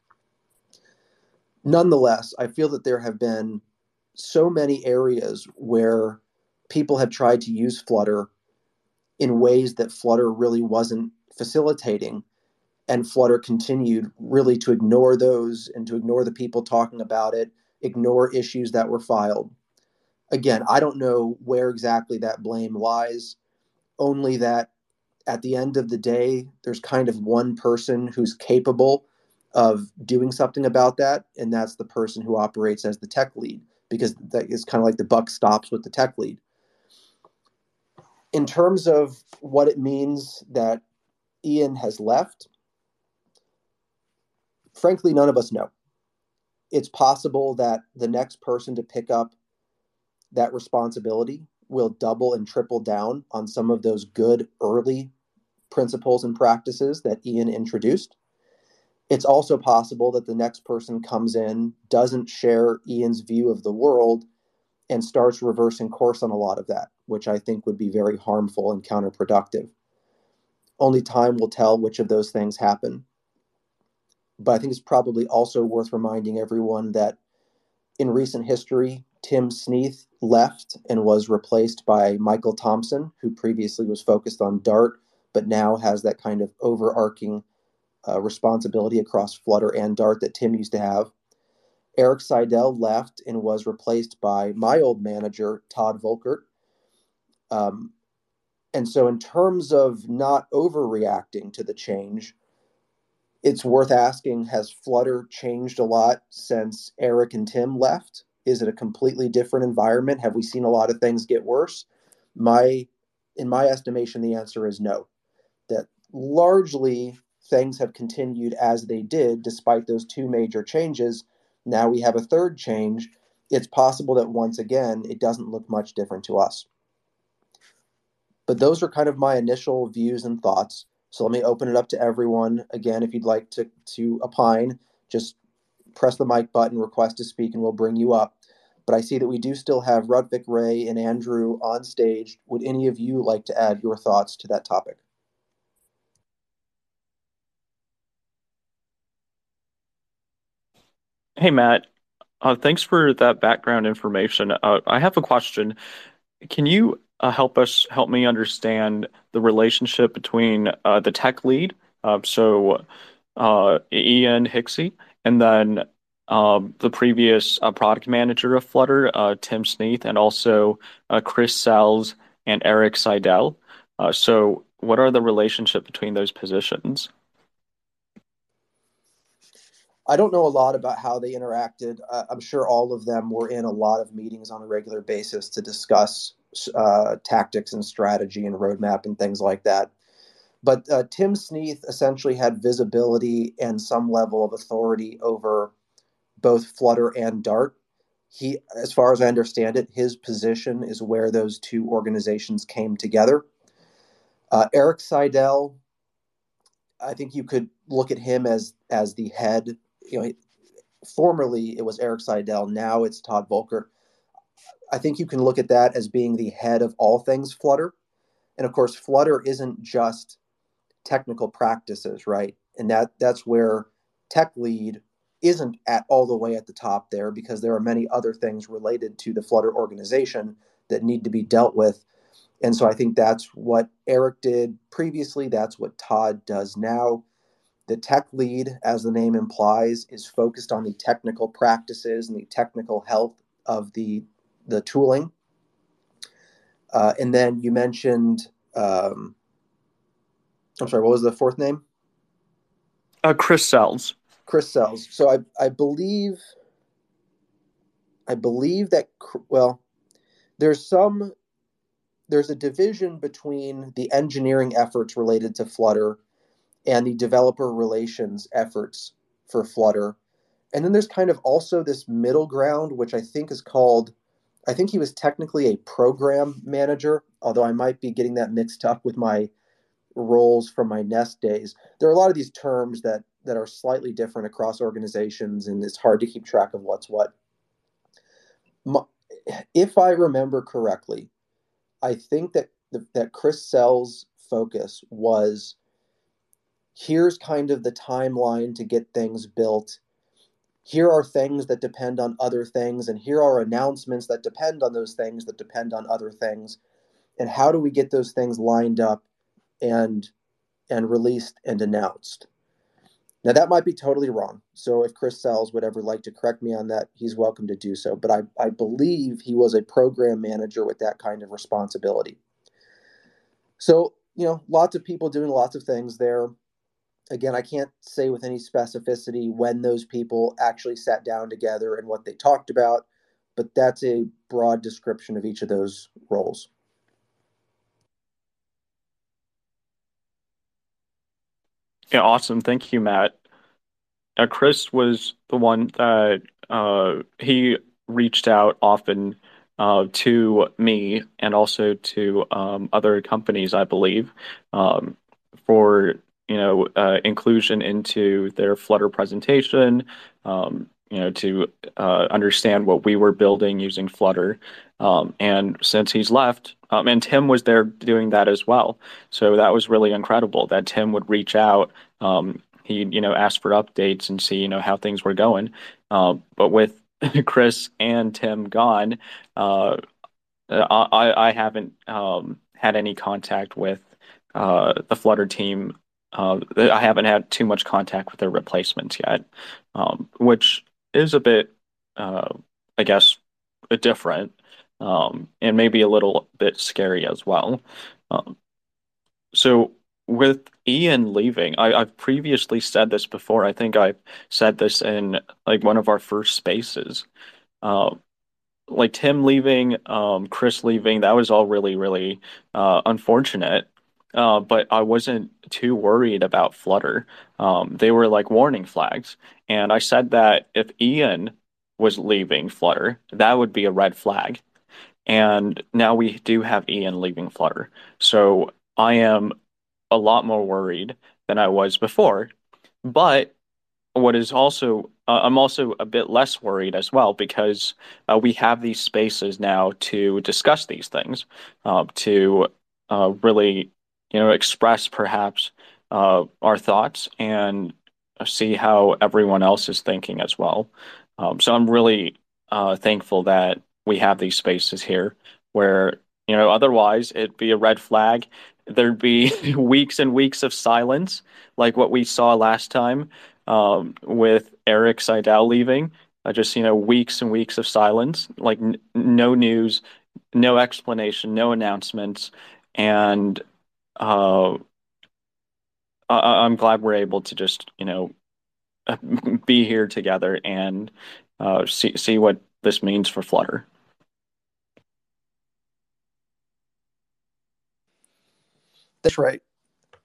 Nonetheless, I feel that there have been so many areas where people have tried to use Flutter in ways that Flutter really wasn't facilitating. And Flutter continued really to ignore those and to ignore the people talking about it, ignore issues that were filed. Again, I don't know where exactly that blame lies, only that at the end of the day, there's kind of one person who's capable of doing something about that, and that's the person who operates as the tech lead, because that is kind of like the buck stops with the tech lead. In terms of what it means that Ian has left, frankly, none of us know. It's possible that the next person to pick up that responsibility will double and triple down on some of those good early principles and practices that Ian introduced. It's also possible that the next person comes in, doesn't share Ian's view of the world, and starts reversing course on a lot of that, which I think would be very harmful and counterproductive. Only time will tell which of those things happen. But I think it's probably also worth reminding everyone that in recent history, Tim Sneath left and was replaced by Michael Thomsen, who previously was focused on Dart, but now has that kind of overarching uh, responsibility across Flutter and Dart that Tim used to have. Eric Seidel left and was replaced by my old manager, Todd Volkert. Um, and so, in terms of not overreacting to the change, it's worth asking Has Flutter changed a lot since Eric and Tim left? Is it a completely different environment? Have we seen a lot of things get worse? My, in my estimation, the answer is no. That largely things have continued as they did despite those two major changes. Now we have a third change. It's possible that once again, it doesn't look much different to us. But those are kind of my initial views and thoughts. So let me open it up to everyone. Again, if you'd like to, to opine, just press the mic button, request to speak, and we'll bring you up. But I see that we do still have Rutvik, Ray, and Andrew on stage. Would any of you like to add your thoughts to that topic? Hey, Matt. Uh, thanks for that background information. Uh, I have a question. Can you uh, help us help me understand the relationship between uh, the tech lead, uh, so uh, Ian Hixie, and then um, the previous product manager of Flutter, Tim Sneath, and also Chris Sells and Eric Seidel. So, what are the relationship between those positions? I don't know a lot about how they interacted. Uh, I'm sure all of them were in a lot of meetings on a regular basis to discuss uh, tactics and strategy and roadmap and things like that. But uh, Tim Sneath essentially had visibility and some level of authority over both Flutter and Dart. He, as far as I understand it, his position is where those two organizations came together. Uh, Eric Seidel, I think you could look at him as as the head you know, formerly it was Eric Seidel, now it's Todd Volkert. I think you can look at that as being the head of all things Flutter. And of course, Flutter isn't just technical practices, right? And that that's where tech lead isn't at all the way at the top there because there are many other things related to the Flutter organization that need to be dealt with. And so I think that's what Eric did previously. That's what Todd does now. The tech lead, as the name implies, is focused on the technical practices and the technical health of the the tooling. Uh, and then you mentioned, um, I'm sorry, what was the fourth name? Uh, Chris Sells. Chris Sells. So I, I believe, I believe that well, there's some, there's a division between the engineering efforts related to Flutter and the developer relations efforts for Flutter. And then there's kind of also this middle ground, which I think is called, I think he was technically a program manager, although I might be getting that mixed up with my roles from my Nest days. There are a lot of these terms that that are slightly different across organizations, and it's hard to keep track of what's what. If I remember correctly, I think that that Chris Sells' focus was here's kind of the timeline to get things built. Here are things that depend on other things, and here are announcements that depend on those things that depend on other things. And how do we get those things lined up and and released and announced? Now that might be totally wrong. So if Chris Sells would ever like to correct me on that, he's welcome to do so. But I, I believe he was a program manager with that kind of responsibility. So, you know, lots of people doing lots of things there again, I can't say with any specificity when those people actually sat down together and what they talked about, but that's a broad description of each of those roles. Yeah, awesome. Thank you, Matt. Uh, Chris was the one that uh, he reached out often uh, to me and also to um, other companies, I believe, um, for you know, uh, inclusion into their Flutter presentation, um, you know, to uh, understand what we were building using Flutter. Um, and since he's left, um, and Tim was there doing that as well. So that was really incredible that Tim would reach out. Um, he, you know, asked for updates and see, you know, how things were going. Uh, but with Chris and Tim gone, uh, I, I haven't um, had any contact with uh, the Flutter team uh, I haven't had too much contact with their replacements yet, um, which is a bit, uh, I guess, different um, and maybe a little bit scary as well. Um, so with Ian leaving, I, have previously said this before. I think I've said this in like one of our first spaces. Uh, like Tim leaving, um, Chris leaving, that was all really, really uh, unfortunate. Uh, but I wasn't too worried about Flutter. Um, they were like warning flags. And I said that if Ian was leaving Flutter, that would be a red flag. And now we do have Ian leaving Flutter. So I am a lot more worried than I was before. But what is also, uh, I'm also a bit less worried as well because uh, we have these spaces now to discuss these things, uh, to uh, really you know, express perhaps uh, our thoughts and see how everyone else is thinking as well. Um, so I'm really uh, thankful that we have these spaces here where, you know, otherwise it'd be a red flag. There'd be weeks and weeks of silence, like what we saw last time. um, with Eric Seidel leaving. Uh, just you know, weeks and weeks of silence, like n- no news, no explanation, no announcements, and uh, I- I'm glad we're able to just you know be here together and uh, see see what this means for Flutter. That's right.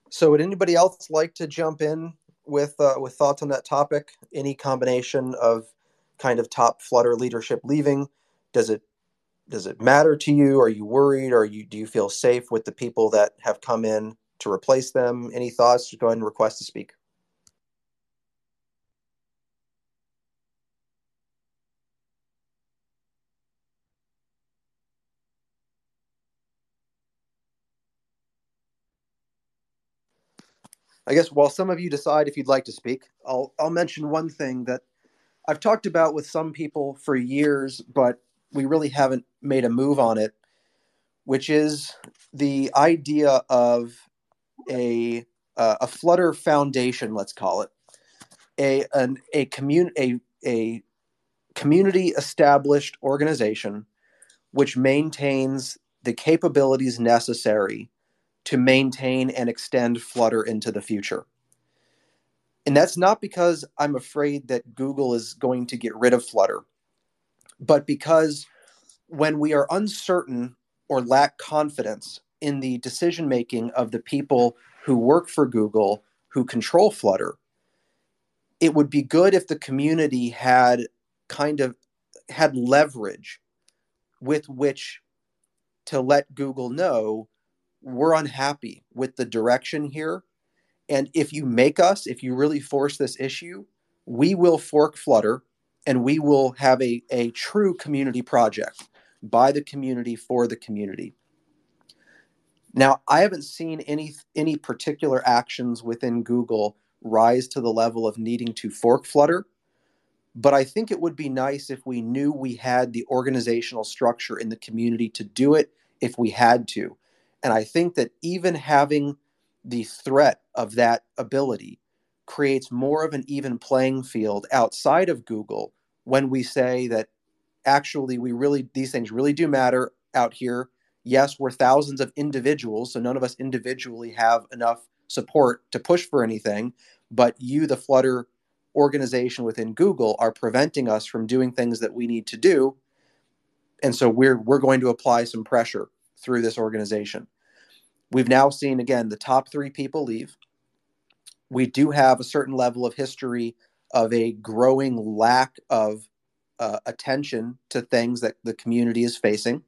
So, would anybody else like to jump in with uh, with thoughts on that topic? Any combination of kind of top Flutter leadership leaving? Does it does it matter to you? Are you worried? Or you do you feel safe with the people that have come in to replace them? Any thoughts? Just go ahead and request to speak. I guess while some of you decide if you'd like to speak, I'll I'll mention one thing that I've talked about with some people for years, but we really haven't made a move on it, which is the idea of a uh, a Flutter Foundation, let's call it a an a commun a a community established organization which maintains the capabilities necessary to maintain and extend Flutter into the future. And that's not because I'm afraid that Google is going to get rid of Flutter, but because when we are uncertain or lack confidence in the decision making of the people who work for Google who control Flutter, it would be good if the community had kind of had leverage with which to let Google know we're unhappy with the direction here. And if you make us, if you really force this issue, we will fork Flutter and we will have a, a true community project by the community for the community. Now, I haven't seen any any particular actions within Google rise to the level of needing to fork Flutter, but I think it would be nice if we knew we had the organizational structure in the community to do it if we had to. And I think that even having the threat of that ability creates more of an even playing field outside of Google when we say that actually we really these things really do matter out here. Yes, we're thousands of individuals, so none of us individually have enough support to push for anything, but you the Flutter organization within Google are preventing us from doing things that we need to do. And so we're we're going to apply some pressure through this organization. We've now seen, again, the top three people leave. We do have a certain level of history of a growing lack of uh, attention to things that the community is facing.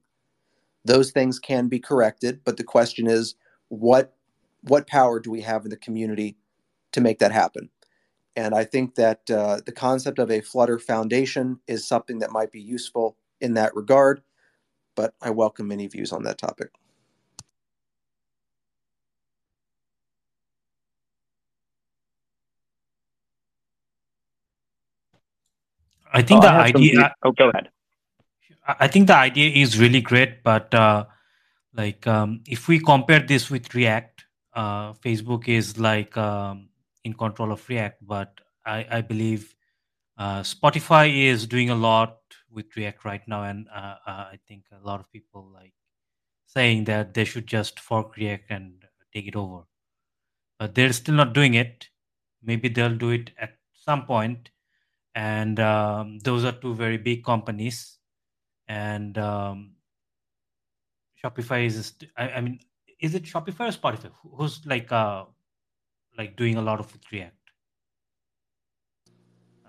Those things can be corrected, but the question is, what what power do we have in the community to make that happen? And I think that uh, the concept of a Flutter Foundation is something that might be useful in that regard but I welcome any views on that topic. I think Oh, the I have some idea. Oh, go ahead. I I think the idea is really great, but uh, like um, if we compare this with React, uh, Facebook is like um, in control of React, but I, I believe uh, Spotify is doing a lot with React right now, and uh, uh, I think a lot of people like saying that they should just fork React and take it over, but they're still not doing it. Maybe they'll do it at some point, and um, those are two very big companies and um, Shopify is. st- I, I mean, is it Shopify or Spotify? Who's like uh like doing a lot of with React?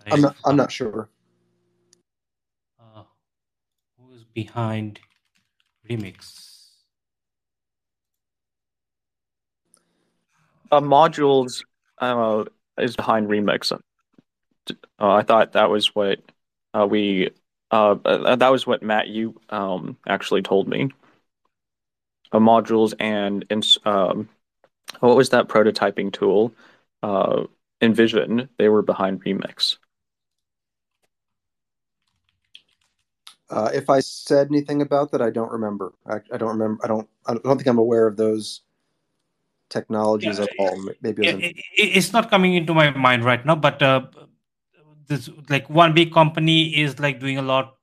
I I'm not, I'm not sure. Uh, who's behind Remix? Uh, Modulz uh, is behind Remix. Uh, I thought that was what uh, we. Uh, uh, that was what Matt you um, actually told me. Uh, Modulz and ins- um, what was that prototyping tool? Uh, InVision. They were behind Remix. Uh, if I said anything about that, I don't remember. I, I don't remember. I don't. I don't think I'm aware of those technologies Yeah, at all. Maybe it it, it, it's not coming into my mind right now, but uh, this like one big company is like doing a lot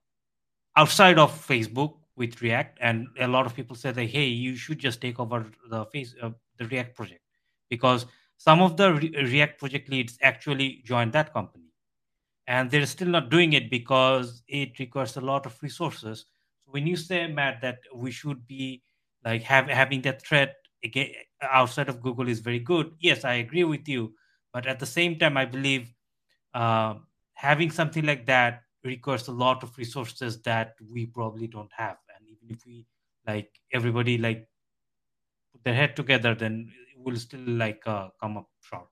outside of Facebook with React, and a lot of people say that hey, you should just take over the face uh, the React project because some of the Re- React project leads actually joined that company, and they're still not doing it because it requires a lot of resources. So when you say Matt that we should be like have having that threat again outside of Google is very good. Yes, I agree with you, but at the same time, I believe uh, having something like that requires a lot of resources that we probably don't have and even if we like everybody like put their head together then we'll still like uh, come up short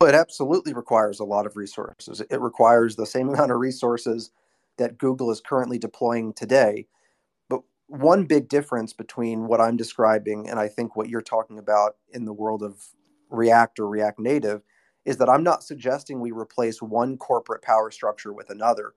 Well, it absolutely requires a lot of resources. It requires the same amount of resources that Google is currently deploying today. But one big difference between what I'm describing and I think what you're talking about in the world of React or React Native is that I'm not suggesting we replace one corporate power structure with another.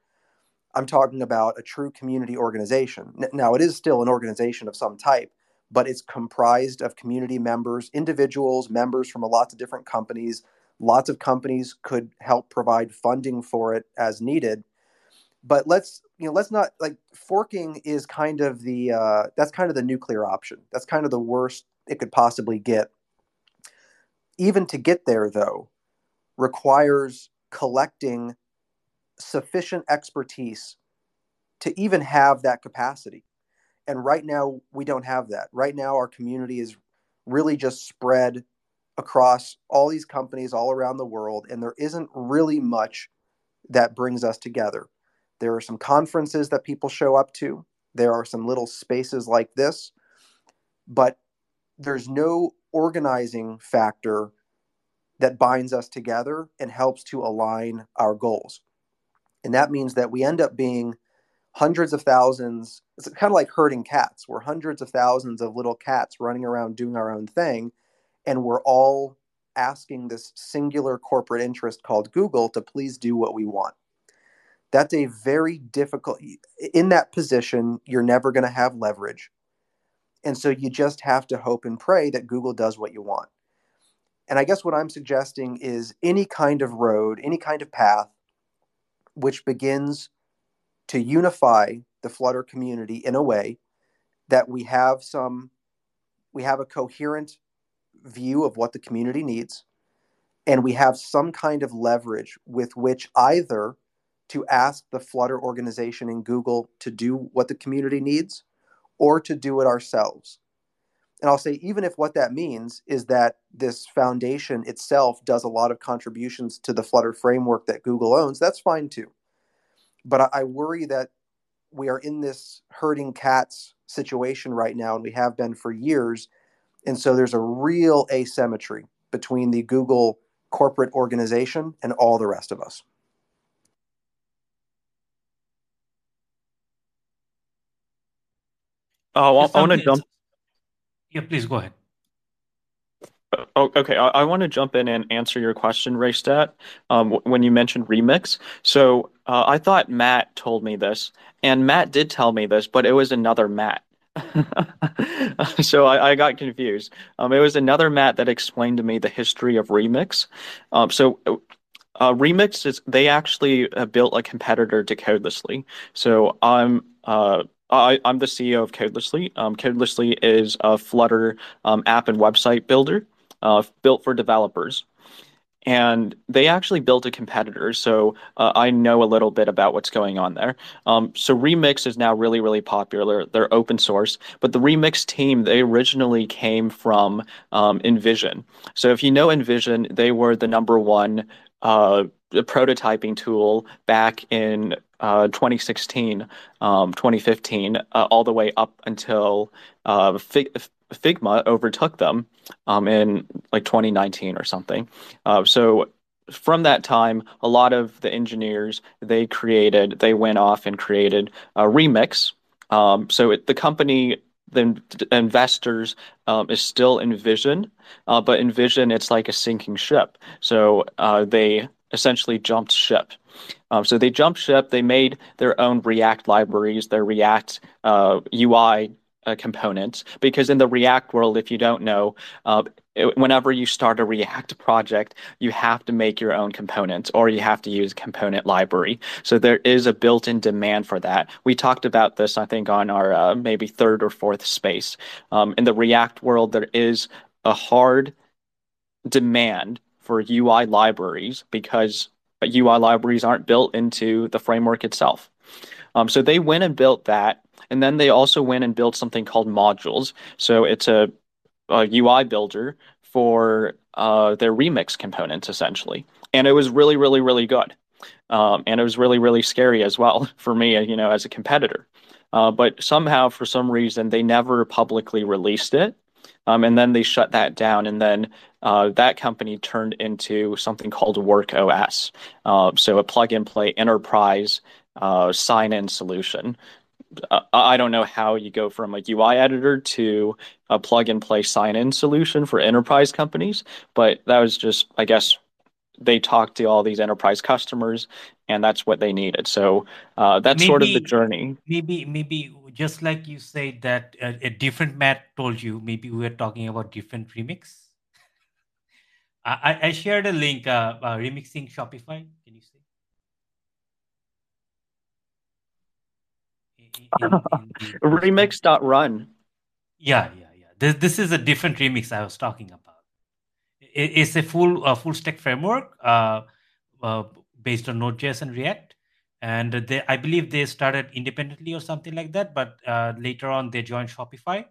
I'm talking about a true community organization. Now, it is still an organization of some type, but it's comprised of community members, individuals, members from lots of different companies. Lots of companies could help provide funding for it as needed. But let's you know let's not like forking is kind of the uh, that's kind of the nuclear option. That's kind of the worst it could possibly get. Even to get there, though, requires collecting sufficient expertise to even have that capacity. And right now, we don't have that. Right now, our community is really just spread across all these companies all around the world, and there isn't really much that brings us together. There are some conferences that people show up to, there are some little spaces like this, but there's no organizing factor that binds us together and helps to align our goals. And that means that we end up being hundreds of thousands. It's kind of like herding cats. We're hundreds of thousands of little cats running around doing our own thing. And we're all asking this singular corporate interest called Google to please do what we want. That's a very difficult, in that position, you're never going to have leverage. And so you just have to hope and pray that Google does what you want. And I guess what I'm suggesting is any kind of road, any kind of path which begins to unify the Flutter community in a way that we have some, we have a coherent view of what the community needs, and we have some kind of leverage with which either to ask the Flutter organization in Google to do what the community needs or to do it ourselves. And I'll say, even if what that means is that this foundation itself does a lot of contributions to the Flutter framework that Google owns, that's fine too. But I, I worry that we are in this herding cats situation right now, and we have been for years. And so there's a real asymmetry between the Google corporate organization and all the rest of us. Oh, I, I want to jump. Yeah please go ahead Oh, okay. I, I want to jump in and answer your question, Raystat, um, when you mentioned remix. So uh, I thought Matt told me this, and Matt did tell me this, but it was another Matt. so I, I got confused. Um, it was another Matt that explained to me the history of remix. Um, so uh, remix is they actually have built a competitor to Codelessly. So I'm uh, I, I'm the CEO of Codelessly. Um, Codelessly is a Flutter um, app and website builder uh, built for developers. And they actually built a competitor, so uh, I know a little bit about what's going on there. Um, so Remix is now really, really popular. They're open source, but the Remix team they originally came from um, InVision. So if you know InVision, they were the number one uh, prototyping tool back in uh, 2016, um, 2015, uh, all the way up until uh, Fig- Figma overtook them um, in like 2019 or something. Uh, so from that time, a lot of the engineers they created, they went off and created a remix. Um, so it, the company, the investors, um, is still InVision, uh, but InVision it's like a sinking ship. So uh, they essentially jumped ship. Um, so they jumped ship. They made their own React libraries, their React uh, UI uh, components because in the React world, if you don't know, uh, whenever you start a React project, you have to make your own components or you have to use component library. So there is a built-in demand for that. We talked about this, I think, on our uh, maybe third or fourth space. Um, in the React world, there is a hard demand for UI libraries because UI libraries aren't built into the framework itself. Um, so they went and built that and then they also went and built something called Modulz. So it's a, a UI builder for uh, their remix components, essentially. And it was really, really, really good. Um, and it was really, really scary as well for me, you know, as a competitor. Uh, but somehow, for some reason, they never publicly released it. Um, and then they shut that down. And then uh, that company turned into something called WorkOS. Uh, so a plug and play enterprise uh, sign in solution uh, I don't know how you go from a UI editor to a plug and play sign in solution for enterprise companies, but that was just, I guess, they talked to all these enterprise customers and that's what they needed. So uh, that's maybe, sort of the journey. Maybe, maybe just like you said that a, a different Matt told you, maybe we were talking about different remix. I, I shared a link, uh, uh, remixing Shopify. Can you see? remix.run. Yeah, yeah, yeah. This, this is a different remix I was talking about. It, it's a full uh, full stack framework uh, uh, based on Node.js and React. And they, I believe they started independently or something like that. But uh, later on, they joined Shopify.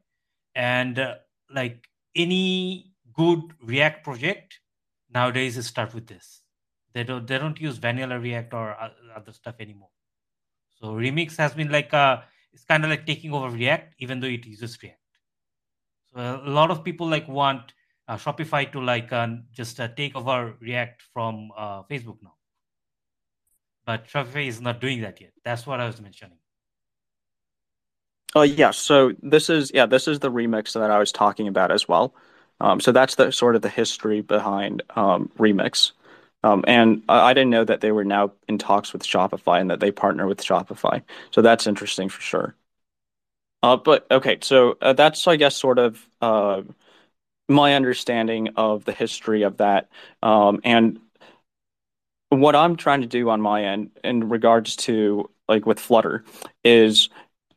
And uh, like any good React project nowadays, start with this. They don't they don't use vanilla React or other stuff anymore. So Remix has been like a, it's kind of like taking over React, even though it uses React. So a lot of people like want uh, Shopify to like uh, just uh, take over React from uh, Facebook now. But Shopify is not doing that yet. That's what I was mentioning. Oh yeah, so this is yeah, this is the remix that I was talking about as well. Um, so that's the sort of the history behind um, remix. Um, and I, I didn't know that they were now in talks with Shopify and that they partner with Shopify. So that's interesting for sure. Uh, but okay, so uh, that's I guess sort of uh, my understanding of the history of that, um, and what I'm trying to do on my end in regards to like with Flutter is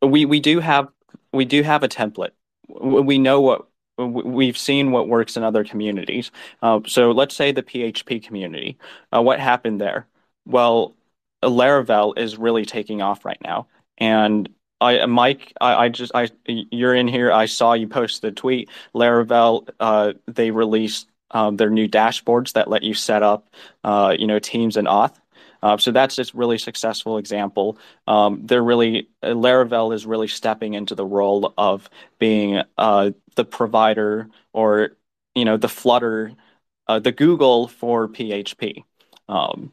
we we do have we do have a template. We know what we've seen what works in other communities. Uh, so let's say the PHP community. Uh, what happened there? Well, Laravel is really taking off right now, and I, Mike, I, I just, I, you're in here. I saw you post the tweet. Laravel, uh, they released um, their new dashboards that let you set up, uh, you know, teams and auth. Uh, so that's just really successful example. Um, they're really Laravel is really stepping into the role of being uh, the provider or you know the Flutter, uh, the Google for PHP. Um,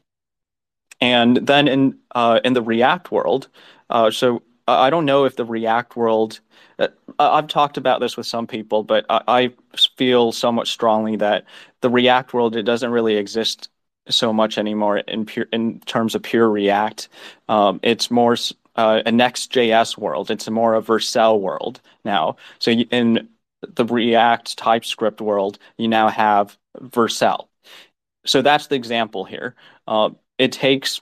and then in uh, in the React world, uh, so I don't know if the React world. Uh, I've talked about this with some people, but I, I feel somewhat strongly that the React world it doesn't really exist so much anymore in pure in terms of pure React. Um, it's more uh, a Next.js world. It's a more a Vercel world now. So in the React TypeScript world, you now have Vercel. So that's the example here. Uh, it takes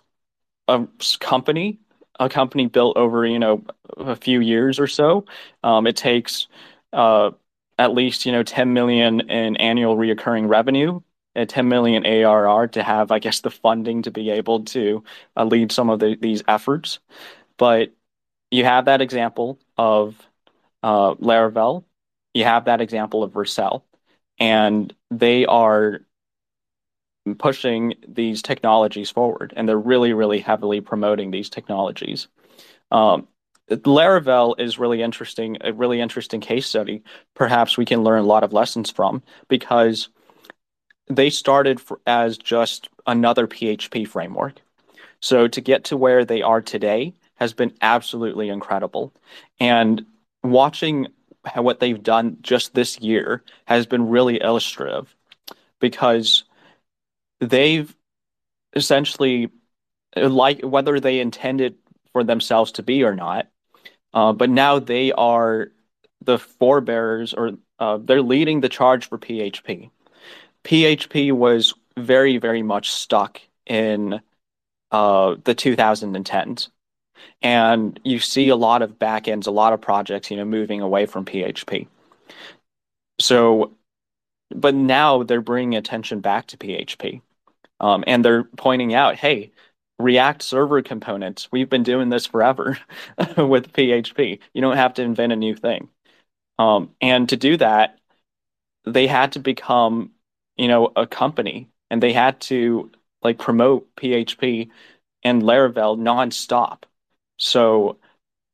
a company, a company built over you know a few years or so. Um, it takes uh, at least you know 10 million in annual reoccurring revenue at 10 million ARR to have, I guess, the funding to be able to uh, lead some of the, these efforts. But you have that example of uh, Laravel, you have that example of Vercel, and they are pushing these technologies forward, and they're really, really heavily promoting these technologies. Um, Laravel is really interesting, a really interesting case study. Perhaps we can learn a lot of lessons from because they started as just another PHP framework. So to get to where they are today has been absolutely incredible. And watching what they've done just this year has been really illustrative because they've essentially like whether they intended for themselves to be or not uh, but now they are the forebearers or uh, they're leading the charge for PHP. PHP was very, very much stuck in uh, the 2010s. And you see a lot of backends, a lot of projects, you know, moving away from PHP. So, but now they're bringing attention back to PHP. Um, and they're pointing out, hey, React server components, we've been doing this forever with PHP. You don't have to invent a new thing. Um, and to do that, they had to become, you know, a company and they had to like promote PHP and Laravel nonstop. So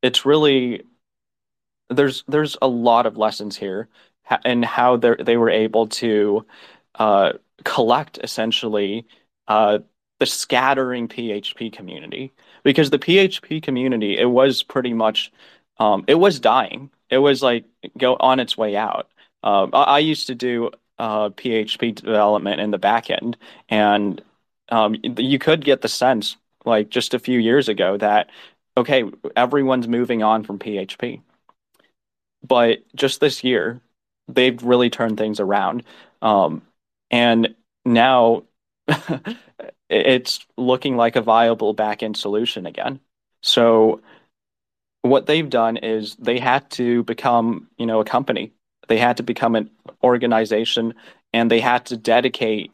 it's really there's there's a lot of lessons here and how they were able to uh, collect essentially uh, the scattering PHP community because the PHP community it was pretty much um, it was dying. It was like go on its way out. Um, I, I, used to do uh, PHP development in the backend, and um, you could get the sense like just a few years ago that okay, everyone's moving on from PHP. But just this year, they've really turned things around. Um, and now it's looking like a viable back end solution again. So what they've done is they had to become, you know, a company. They had to become an organization and they had to dedicate,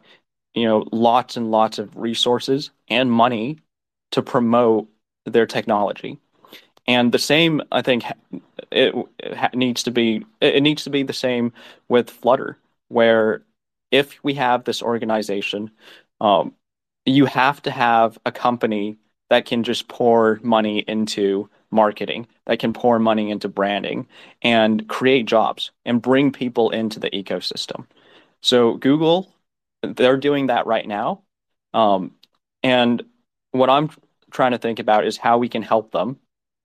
you know, lots and lots of resources and money to promote their technology. And the same, I think, it, it needs to be it needs to be the same with Flutter, where if we have this organization, um, you have to have a company that can just pour money into marketing, that can pour money into branding and create jobs and bring people into the ecosystem. So Google, they're doing that right now. Um, and what I'm trying to think about is how we can help them,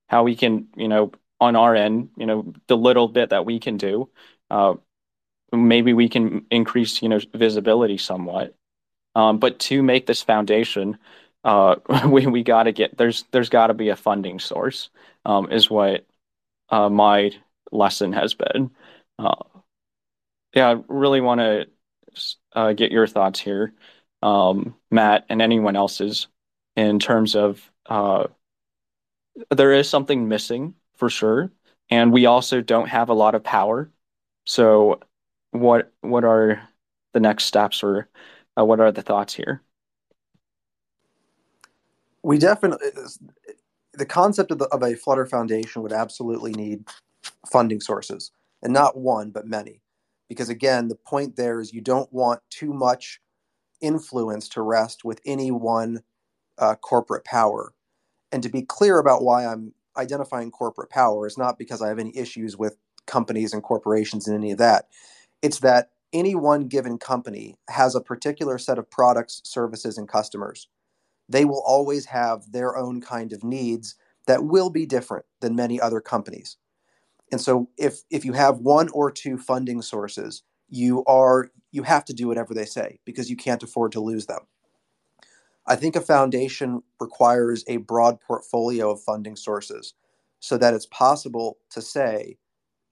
how we can, you know, on our end, you know, the little bit that we can do, uh, maybe we can increase, you know, visibility somewhat. Um, but to make this foundation, uh, we we got to get there's there's got to be a funding source, um, is what uh, my lesson has been. Uh, yeah, I really want to uh, get your thoughts here, um, Matt, and anyone else's in terms of uh, there is something missing for sure, and we also don't have a lot of power. So, what what are the next steps, or uh, what are the thoughts here? We definitely the concept of, the, of a Flutter Foundation would absolutely need funding sources, and not one but many, because again, the point there is you don't want too much influence to rest with any one uh, corporate power. And to be clear about why I'm identifying corporate power is not because I have any issues with companies and corporations and any of that. It's that any one given company has a particular set of products, services, and customers. They will always have their own kind of needs that will be different than many other companies. And so if if you have one or two funding sources, you are you have to do whatever they say because you can't afford to lose them. I think a foundation requires a broad portfolio of funding sources so that it's possible to say,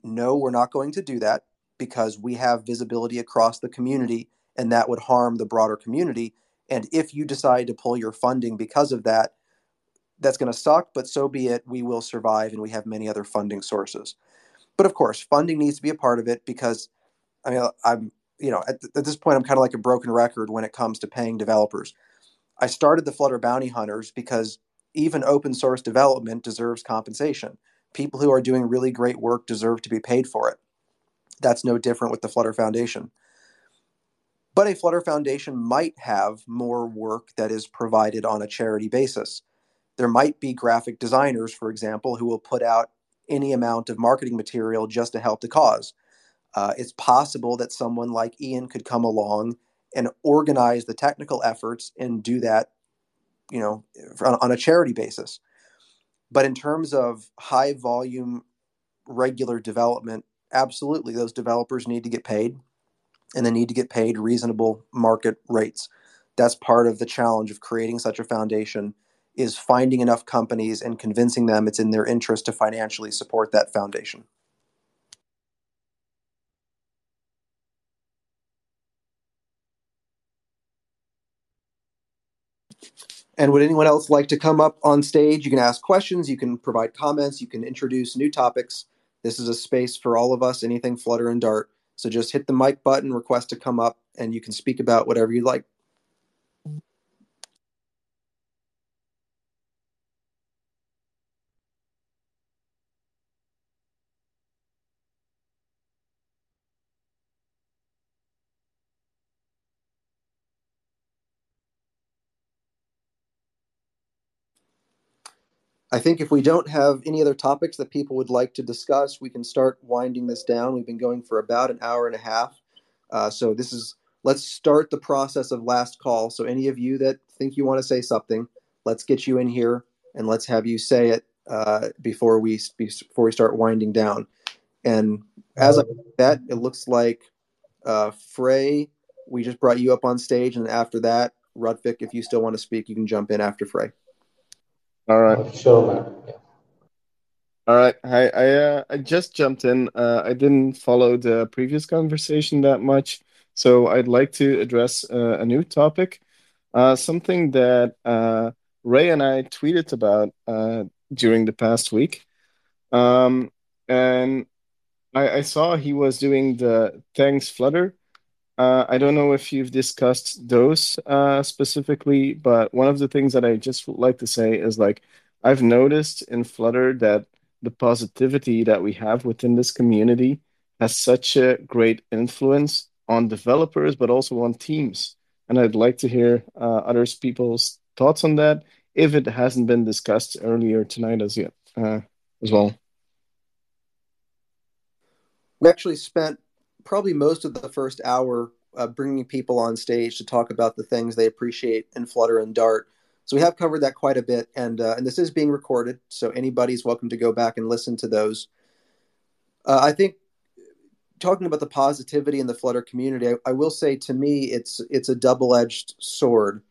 no, we're not going to do that because we have visibility across the community and that would harm the broader community. And if you decide to pull your funding because of that, that's going to suck, but so be it. We will survive and we have many other funding sources. But of course, funding needs to be a part of it because I mean, I'm, you know, at, th- at this point, I'm kind of like a broken record when it comes to paying developers I started the Flutter Bounty Hunters because even open source development deserves compensation. People who are doing really great work deserve to be paid for it. That's no different with the Flutter Foundation. But a Flutter Foundation might have more work that is provided on a charity basis. There might be graphic designers, for example, who will put out any amount of marketing material just to help the cause. Uh, it's possible that someone like Ian could come along and organize the technical efforts and do that you know on, on a charity basis. But in terms of high volume regular development absolutely those developers need to get paid and they need to get paid reasonable market rates. That's part of the challenge of creating such a foundation is finding enough companies and convincing them it's in their interest to financially support that foundation And would anyone else like to come up on stage? You can ask questions, you can provide comments, you can introduce new topics. This is a space for all of us, anything Flutter and Dart. So just hit the mic button, request to come up, and you can speak about whatever you like. I think if we don't have any other topics that people would like to discuss, we can start winding this down. We've been going for about an hour and a half. Uh, so this is let's start the process of last call. So any of you that think you want to say something, let's get you in here and let's have you say it uh, before we before we start winding down. And as I that, it looks like uh, Frey, we just brought you up on stage, and after that, Rutvik, if you still want to speak, you can jump in after Frey. All right. Sure, man. Yeah. All right. Hi. I uh, I just jumped in. Uh, I didn't follow the previous conversation that much, so I'd like to address uh, a new topic, uh, something that uh, Ray and I tweeted about uh, during the past week, um, and I, I saw he was doing the thanks Flutter I don't know if you've discussed those uh, specifically, but one of the things that I just like to say is like I've noticed in Flutter that the positivity that we have within this community has such a great influence on developers, but also on teams. And I'd like to hear uh, other people's thoughts on that if it hasn't been discussed earlier tonight as yet uh, as well. We actually spent probably most of the first hour uh, bringing people on stage to talk about the things they appreciate in Flutter and Dart. So we have covered that quite a bit, and uh, and this is being recorded, so anybody's welcome to go back and listen to those. Uh, I think talking about the positivity in the Flutter community, I, I will say to me, it's it's a double edged sword.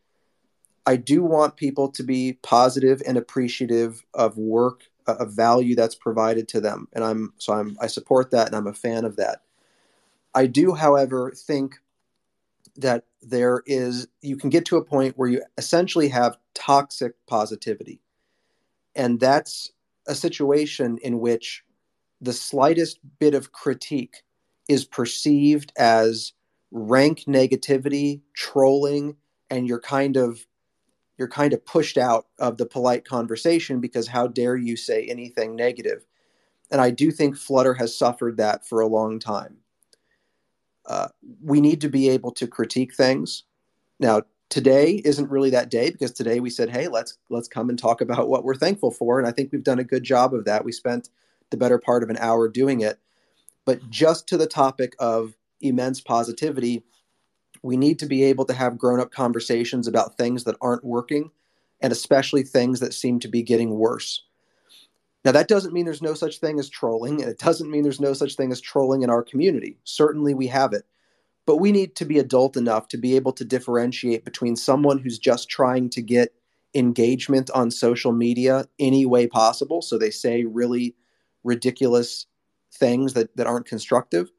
I do want people to be positive and appreciative of work, uh, of value that's provided to them, and I'm so I'm I support that, and I'm a fan of that. I do, however, think that there is, you can get to a point where you essentially have toxic positivity. And that's a situation in which the slightest bit of critique is perceived as rank negativity, trolling, and you're kind of you're kind of pushed out of the polite conversation because how dare you say anything negative? And I do think Flutter has suffered that for a long time. Uh, we need to be able to critique things. Now, today isn't really that day because today we said, "Hey, let's let's come and talk about what we're thankful for," and I think we've done a good job of that. We spent the better part of an hour doing it, but just to the topic of immense positivity, we need to be able to have grown-up conversations about things that aren't working, and especially things that seem to be getting worse. Now, that doesn't mean there's no such thing as trolling, and it doesn't mean there's no such thing as trolling in our community. Certainly, we have it. But we need to be adult enough to be able to differentiate between someone who's just trying to get engagement on social media any way possible. So they say really ridiculous things that, that aren't constructive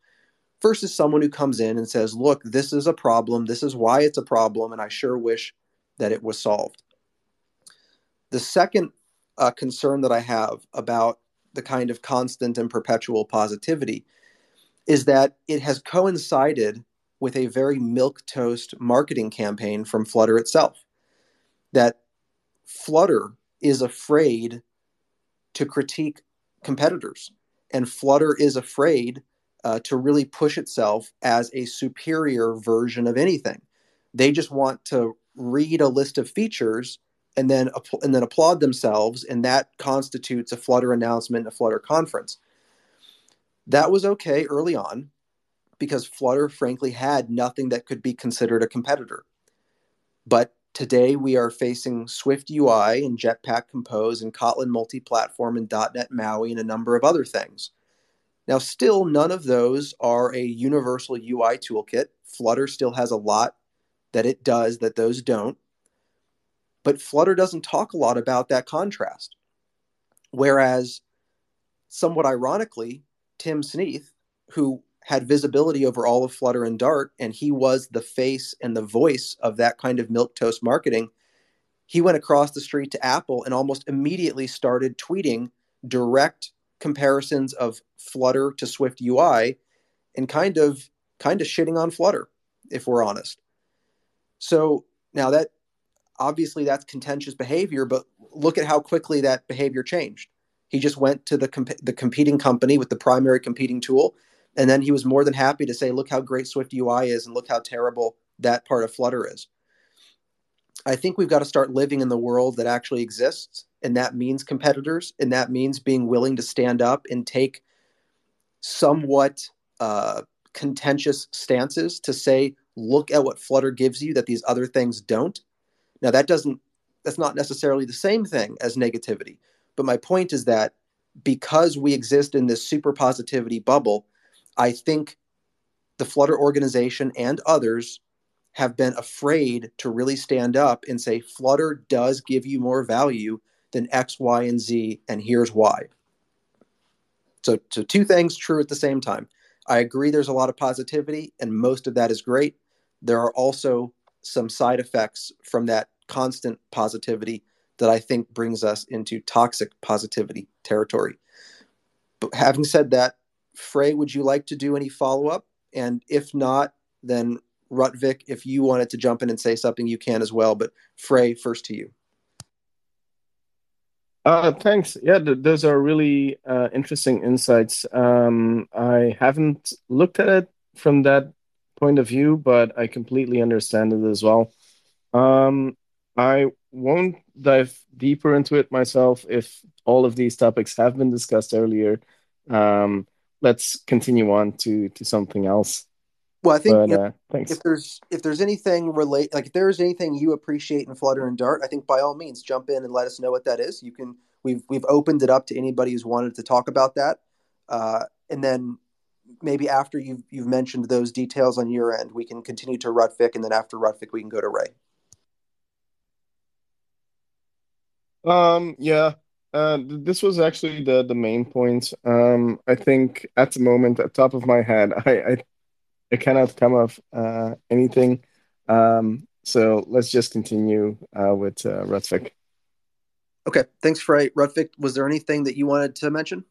versus someone who comes in and says, look, this is a problem. This is why it's a problem. And I sure wish that it was solved. The second uh, concern that I have about the kind of constant and perpetual positivity is that it has coincided with a very milk toast marketing campaign from Flutter itself. That Flutter is afraid to critique competitors, and Flutter is afraid uh, to really push itself as a superior version of anything. They just want to read a list of features and then and then applaud themselves, and that constitutes a Flutter announcement, a Flutter conference. That was okay early on because Flutter, frankly, had nothing that could be considered a competitor. But today we are facing SwiftUI and Jetpack Compose and Kotlin multi-platform and .NET MAUI and a number of other things. Now, still, none of those are a universal UI toolkit. Flutter still has a lot that it does that those don't. But Flutter doesn't talk a lot about that contrast. Whereas, somewhat ironically, Tim Sneath, who had visibility over all of Flutter and Dart, and he was the face and the voice of that kind of milk toast marketing, he went across the street to Apple and almost immediately started tweeting direct comparisons of Flutter to SwiftUI and kind of kind of shitting on Flutter, if we're honest. So now that obviously that's contentious behavior, but look at how quickly that behavior changed. He just went to the comp- the competing company with the primary competing tool, and then he was more than happy to say, "Look how great SwiftUI is, and look how terrible that part of Flutter is." I think we've got to start living in the world that actually exists, and that means competitors, and that means being willing to stand up and take somewhat uh, contentious stances to say, "Look at what Flutter gives you that these other things don't." Now that doesn't that's not necessarily the same thing as negativity, but my point is that because we exist in this super positivity bubble, I think the Flutter organization and others have been afraid to really stand up and say Flutter does give you more value than X, Y, and Z, and here's why. So, so two things true at the same time. I agree there's a lot of positivity, and most of that is great. There are also some side effects from that constant positivity that I think brings us into toxic positivity territory. But having said that, Frey, would you like to do any follow up? And if not, then Rutvik, if you wanted to jump in and say something, you can as well. But Frey, first to you. Uh, thanks. Yeah, th- those are really uh, interesting insights. Um, I haven't looked at it from that point of view, but I completely understand it as well. Um, I won't dive deeper into it myself if all of these topics have been discussed earlier. Um, let's continue on to to something else. Well, I think But uh, thanks. if there's if there's anything relate like if there's anything you appreciate in Flutter and Dart, I think by all means jump in and let us know what that is. You can we've we've opened it up to anybody who's wanted to talk about that, uh, and then maybe after you've you've mentioned those details on your end, we can continue to Rutvik, and then after Rutvik, we can go to Ray. Um, yeah, uh, this was actually the the main point. Um, I think at the moment, at top of my head, I I, I cannot come up uh, anything. Um, so let's just continue uh, with uh, Rutvik. Okay, thanks, Frey. Rutvik, was there anything that you wanted to mention?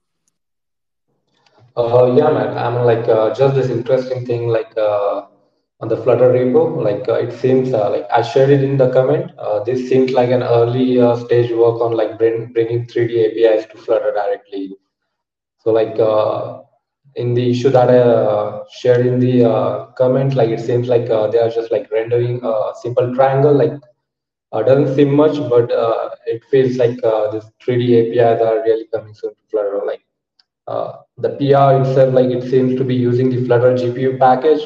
Uh, yeah, man. I'm like, uh, just this interesting thing, like, uh, on the Flutter repo, like, uh, it seems, uh, like, I shared it in the comment. Uh, this seems like an early uh, stage work on, like, bring, bringing 3D APIs to Flutter directly. So, like, uh, in the issue that I uh, shared in the comment, like, it seems like they are just, like, rendering a simple triangle, like, doesn't seem much, but it feels like this 3D APIs are really coming soon to Flutter. Like, the PR itself, like it seems to be using the Flutter GPU package,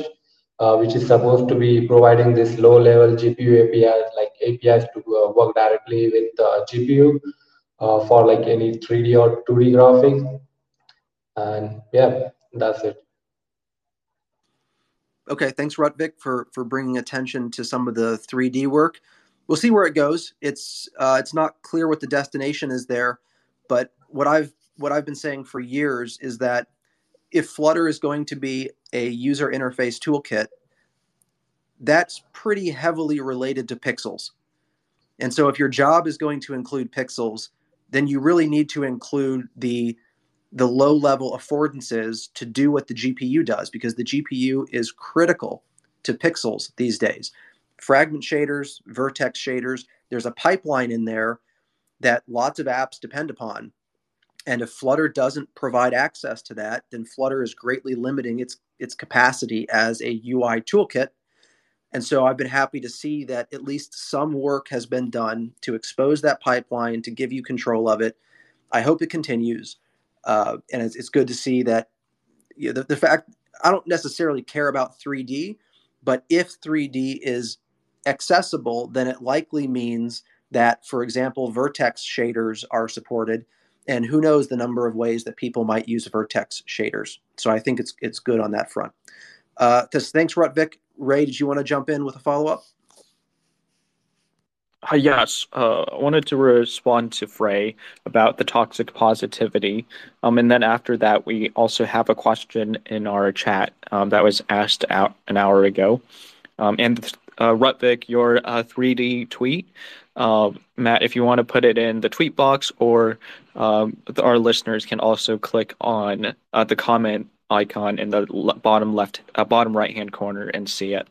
uh, which is supposed to be providing this low-level GPU APIs, like APIs to uh, work directly with uh, GPU uh, for like any 3D or 2D graphics. And yeah, that's it. Okay, thanks, Rutvik, for for bringing attention to some of the 3D work. We'll see where it goes. It's uh, it's not clear what the destination is there, but what I've what I've been saying for years is that if Flutter is going to be a user interface toolkit, that's pretty heavily related to pixels. And so if your job is going to include pixels, then you really need to include the the low level affordances to do what the GPU does because the GPU is critical to pixels these days. Fragment shaders, vertex shaders, there's a pipeline in there that lots of apps depend upon. And if Flutter doesn't provide access to that, then Flutter is greatly limiting its its capacity as a UI toolkit. And so I've been happy to see that at least some work has been done to expose that pipeline to give you control of it. I hope it continues. Uh, and it's, it's good to see that you know, the, the fact I don't necessarily care about 3D, but if 3D is accessible, then it likely means that, for example, vertex shaders are supported, and who knows the number of ways that people might use vertex shaders. So I think it's it's good on that front. Uh, th- thanks, Rutvik. Ray, did you want to jump in with a follow up? Uh, yes, uh, I wanted to respond to Frey about the toxic positivity. Um, and then after that, we also have a question in our chat um, that was asked out an hour ago. Um, and th- uh, Rutvik your uh, 3D tweet. Uh, Matt, if you want to put it in the tweet box, or um, our listeners can also click on uh, the comment icon in the bottom left, uh, bottom right hand corner and see it.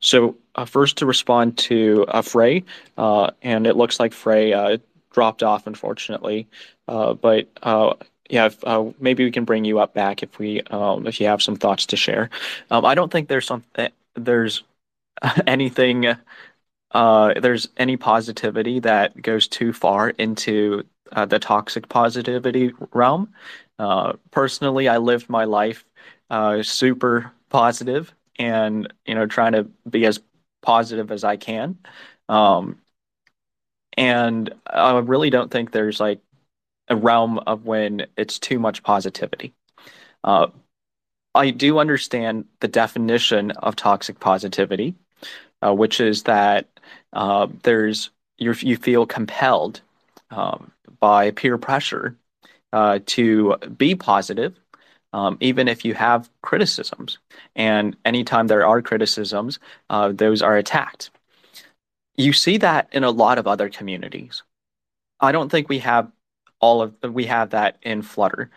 So uh, first to respond to uh, Frey, uh, and it looks like Frey dropped off unfortunately, but yeah, if, uh, maybe we can bring you up back if we um, if you have some thoughts to share. Um, I don't think there's some eh, there's anything uh, there's any positivity that goes too far into uh, the toxic positivity realm. Uh, personally, I lived my life uh, super positive and you know trying to be as positive as I can. Um, and I really don't think there's like a realm of when it's too much positivity. Uh, I do understand the definition of toxic positivity, uh, which is that uh, there's you you feel compelled um, by peer pressure uh, to be positive, um, even if you have criticisms. And anytime there are criticisms, uh, those are attacked. You see that in a lot of other communities. I don't think we have all of we have that in Flutter.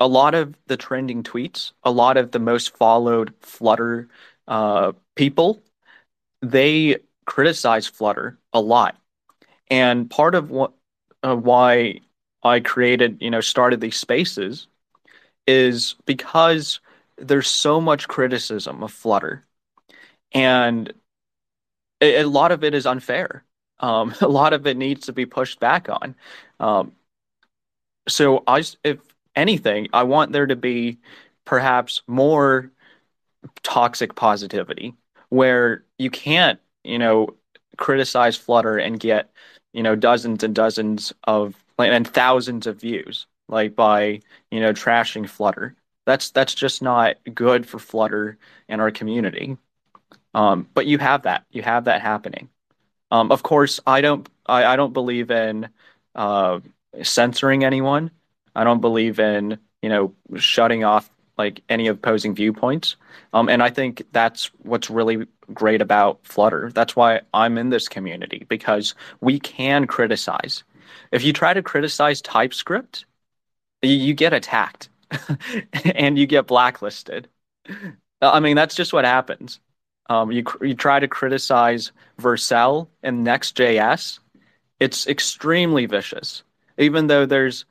A lot of the trending tweets, a lot of the most followed Flutter uh, people, they criticize Flutter a lot, and part of what uh, why I created, you know, started these spaces is because there's so much criticism of Flutter, and a, a lot of it is unfair. Um, a lot of it needs to be pushed back on. Um, so I, if anything, I want there to be perhaps more toxic positivity where you can't, you know, criticize Flutter and get, you know, dozens and dozens of and thousands of views like by, you know, trashing Flutter. That's that's just not good for Flutter and our community. Um, but you have that. You have that happening. Um, of course, I don't. I, I don't believe in uh, censoring anyone. I don't believe in you know shutting off like any opposing viewpoints. Um, and I think that's what's really great about Flutter. That's why I'm in this community because we can criticize. If you try to criticize TypeScript, you, you get attacked and you get blacklisted. I mean, that's just what happens. Um, you you try to criticize Vercel and Next.js, it's extremely vicious even though there's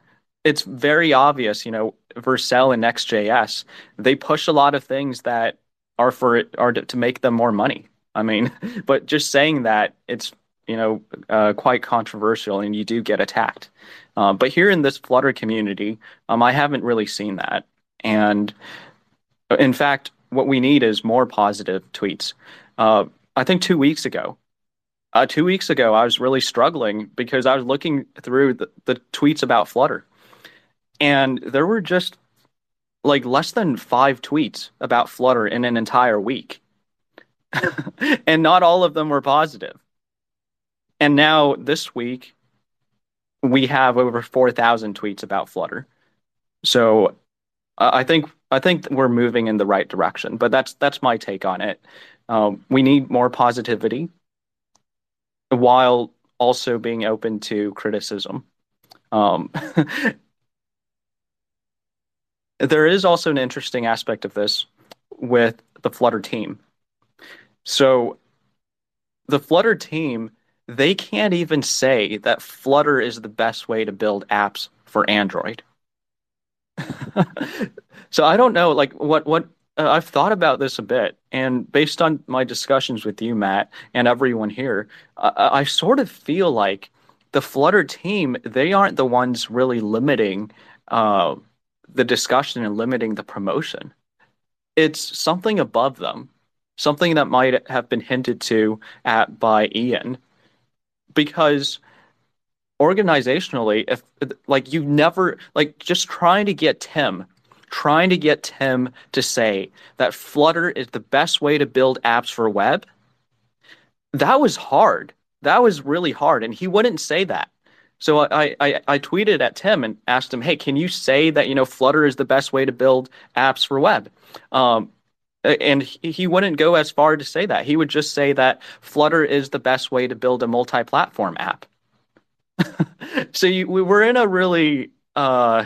it's very obvious, you know, Vercel and Next.js, they push a lot of things that are for it are to, make them more money. I mean, but just saying that it's you know uh, quite controversial, and you do get attacked. Uh, but here in this Flutter community, um, I haven't really seen that, and in fact, what we need is more positive tweets. Uh, I think two weeks ago, uh, two weeks ago, I was really struggling because I was looking through the, the tweets about Flutter, and there were just like less than five tweets about Flutter in an entire week. and not all of them were positive. And now this week, we have over 4,000 tweets about Flutter. So uh, I think I think we're moving in the right direction. But that's that's my take on it. Um, we need more positivity while also being open to criticism. Um, there is also an interesting aspect of this with the Flutter team. So, the Flutter team, they can't even say that Flutter is the best way to build apps for Android. so I don't know, like what what uh, I've thought about this a bit, and based on my discussions with you, Matt, and everyone here, uh, I sort of feel like the Flutter team they aren't the ones really limiting uh, the discussion and limiting the promotion. It's something above them, something that might have been hinted to at by Ian, because organizationally, if like you never like just trying to get Tim trying to get Tim to say that Flutter is the best way to build apps for web, that was hard. That was really hard. And he wouldn't say that. So I, I, I tweeted at Tim and asked him, hey, can you say that, you know, Flutter is the best way to build apps for web? Um, and he wouldn't go as far to say that. He would just say that Flutter is the best way to build a multi-platform app. so you, we were in a really uh,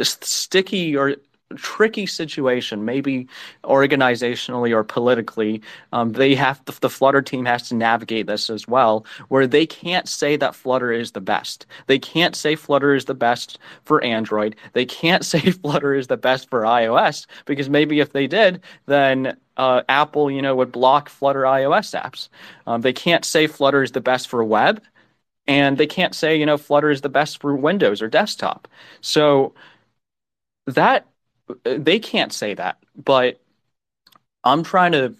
sticky or tricky situation, maybe organizationally or politically. Um, they have the, the Flutter team has to navigate this as well, where they can't say that Flutter is the best. They can't say Flutter is the best for Android. They can't say Flutter is the best for iOS because maybe if they did, then uh, Apple, you know, would block Flutter iOS apps. Um, they can't say Flutter is the best for web, and they can't say you know Flutter is the best for Windows or desktop. So that they can't say that, but I'm trying to,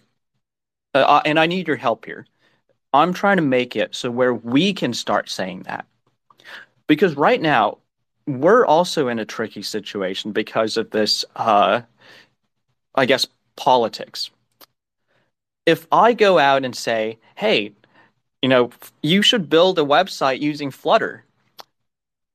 uh, uh, and I need your help here. I'm trying to make it so where we can start saying that. Because right now, we're also in a tricky situation because of this, uh, I guess, politics. If I go out and say, hey, you know, you should build a website using Flutter,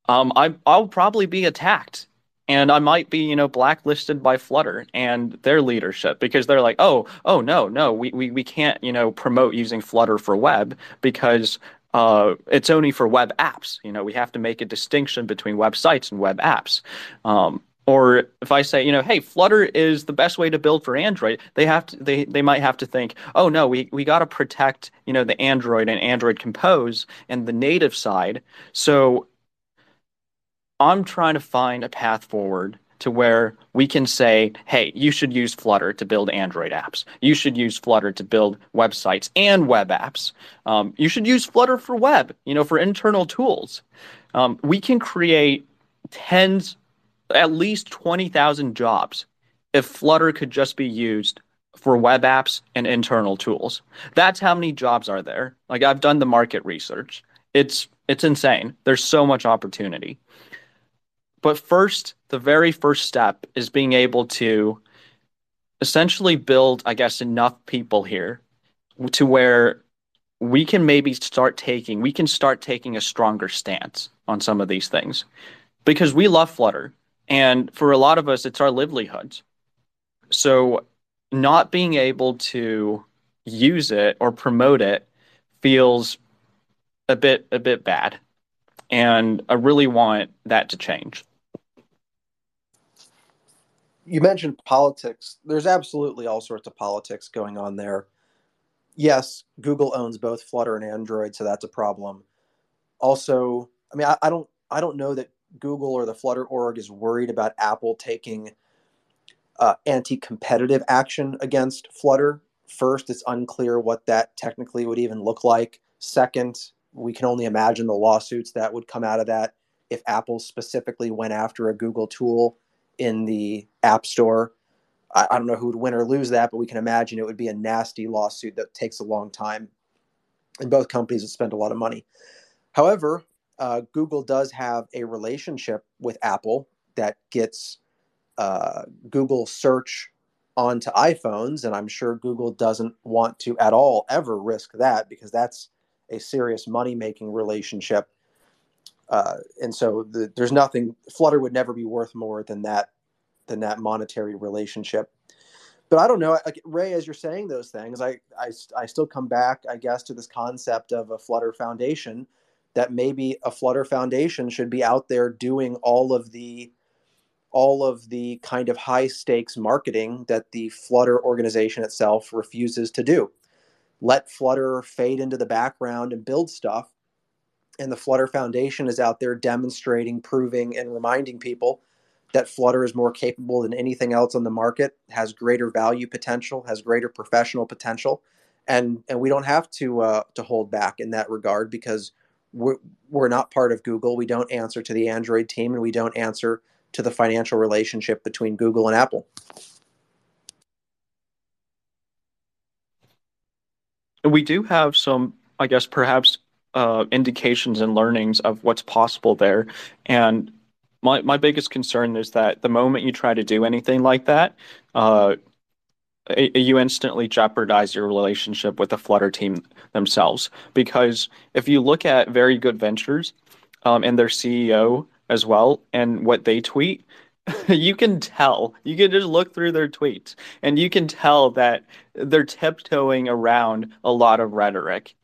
um, I, I'll probably be attacked and I might be, you know, blacklisted by Flutter and their leadership because they're like, oh, oh no, no, we we, we can't, you know, promote using Flutter for web because uh, it's only for web apps. You know, we have to make a distinction between websites and web apps. Um, or if I say, you know, hey, Flutter is the best way to build for Android, they have to they they might have to think, oh no, we we got to protect, you know, the Android and Android Compose and the native side. So I'm trying to find a path forward to where we can say, hey, you should use Flutter to build Android apps. You should use Flutter to build websites and web apps. Um, you should use Flutter for web, you know, for internal tools. Um, we can create tens, at least 20,000 jobs if Flutter could just be used for web apps and internal tools. That's how many jobs are there. Like I've done the market research. It's it's insane. There's so much opportunity. But first, the very first step is being able to essentially build, I guess, enough people here to where we can maybe start taking we can start taking a stronger stance on some of these things. Because we love flutter and for a lot of us it's our livelihoods so not being able to use it or promote it feels a bit a bit bad. And i really want that to change you mentioned politics. There's absolutely all sorts of politics going on there. Yes, Google owns both Flutter and Android, so that's a problem. Also, I mean, I, I don't, I don't know that Google or the Flutter org is worried about Apple taking uh, anti-competitive action against Flutter. First, it's unclear what that technically would even look like. Second, we can only imagine the lawsuits that would come out of that if Apple specifically went after a Google tool in the App Store. I, I don't know who would win or lose that, but we can imagine it would be a nasty lawsuit that takes a long time. And both companies would spend a lot of money. However, uh, Google does have a relationship with Apple that gets uh, Google search onto iPhones, and I'm sure Google doesn't want to at all ever risk that because that's a serious money making relationship uh, and so the, there's nothing Flutter would never be worth more than that than that monetary relationship. But I don't know, Ray, as you're saying those things, I, I I still come back, I guess, to this concept of a Flutter Foundation. That maybe a Flutter Foundation should be out there doing all of the all of the kind of high stakes marketing that the Flutter organization itself refuses to do. Let Flutter fade into the background and build stuff and the Flutter Foundation is out there demonstrating, proving, and reminding people that Flutter is more capable than anything else on the market, has greater value potential, has greater professional potential, and and we don't have to uh, to hold back in that regard because we're we're not part of Google. We don't answer to the Android team, and we don't answer to the financial relationship between Google and Apple. We do have some, I guess, perhaps uh, indications and learnings of what's possible there. And my, my biggest concern is that the moment you try to do anything like that, uh, you instantly jeopardize your relationship with the Flutter team themselves. Because if you look at Very Good Ventures um, and their CEO as well, and what they tweet, you can tell. You can just look through their tweets and you can tell that they're tiptoeing around a lot of rhetoric.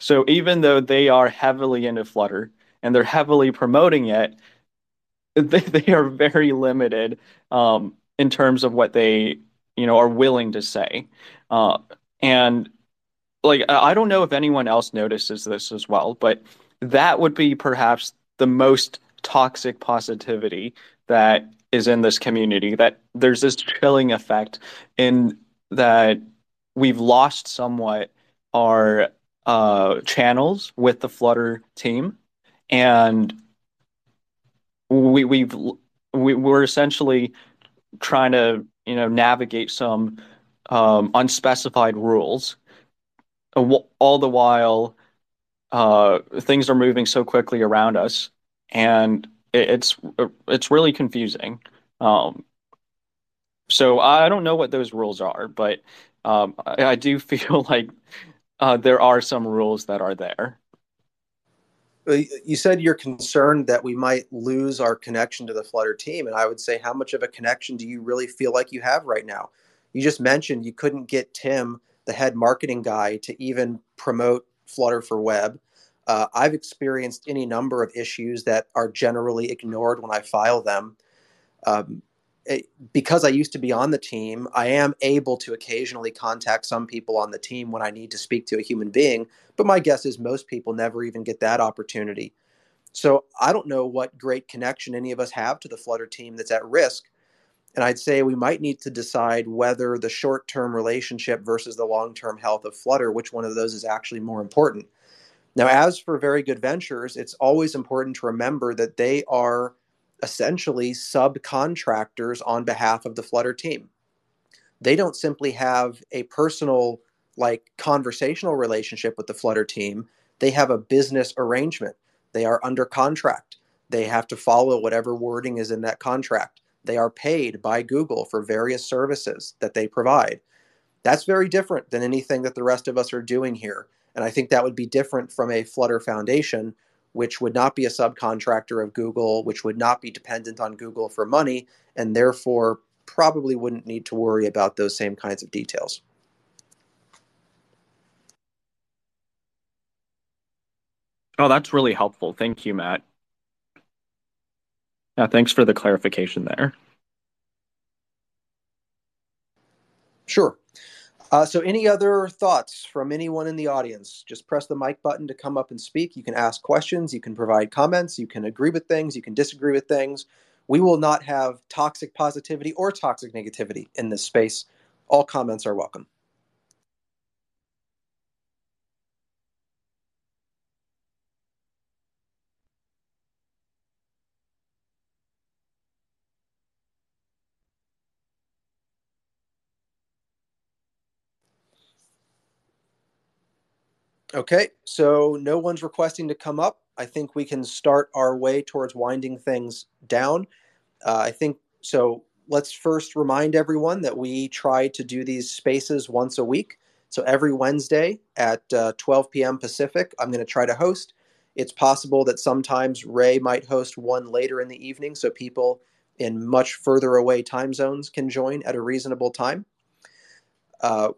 So even though they are heavily into Flutter and they're heavily promoting it, they, they are very limited um, in terms of what they you know are willing to say. Uh, and like I don't know if anyone else notices this as well, but that would be perhaps the most toxic positivity that is in this community that there's this chilling effect in that we've lost somewhat our uh, channels with the Flutter team, and we we've we, we're essentially trying to you know navigate some um, unspecified rules, all the while uh, things are moving so quickly around us, and it's it's really confusing. Um, so I don't know what those rules are, but um, I, I, do feel like uh, there are some rules that are there. You said you're concerned that we might lose our connection to the Flutter team, and I would say, how much of a connection do you really feel like you have right now? You just mentioned you couldn't get Tim, the head marketing guy, to even promote Flutter for Web. Uh, I've experienced any number of issues that are generally ignored when I file them. Um, it, because I used to be on the team, I am able to occasionally contact some people on the team when I need to speak to a human being. But my guess is most people never even get that opportunity. So I don't know what great connection any of us have to the Flutter team that's at risk. And I'd say we might need to decide whether the short term relationship versus the long term health of Flutter, which one of those is actually more important. Now, as for Very Good Ventures, it's always important to remember that they are essentially subcontractors on behalf of the Flutter team. They don't simply have a personal, like conversational relationship with the Flutter team, they have a business arrangement. They are under contract. They have to follow whatever wording is in that contract. They are paid by Google for various services that they provide. That's very different than anything that the rest of us are doing here. And I think that would be different from a Flutter Foundation, which would not be a subcontractor of Google, which would not be dependent on Google for money, and therefore probably wouldn't need to worry about those same kinds of details. Oh, that's really helpful. Thank you, Matt. Yeah, thanks for the clarification there. Sure. Uh, so, any other thoughts from anyone in the audience? Just press the mic button to come up and speak. You can ask questions, you can provide comments, you can agree with things, you can disagree with things. We will not have toxic positivity or toxic negativity in this space. All comments are welcome. Okay, so no one's requesting to come up. I think we can start our way towards winding things down. Uh, I think so. Let's first remind everyone that we try to do these spaces once a week. So every Wednesday at uh, 12 p.m. Pacific, I'm going to try to host. It's possible that sometimes Ray might host one later in the evening so people in much further away time zones can join at a reasonable time. Uh,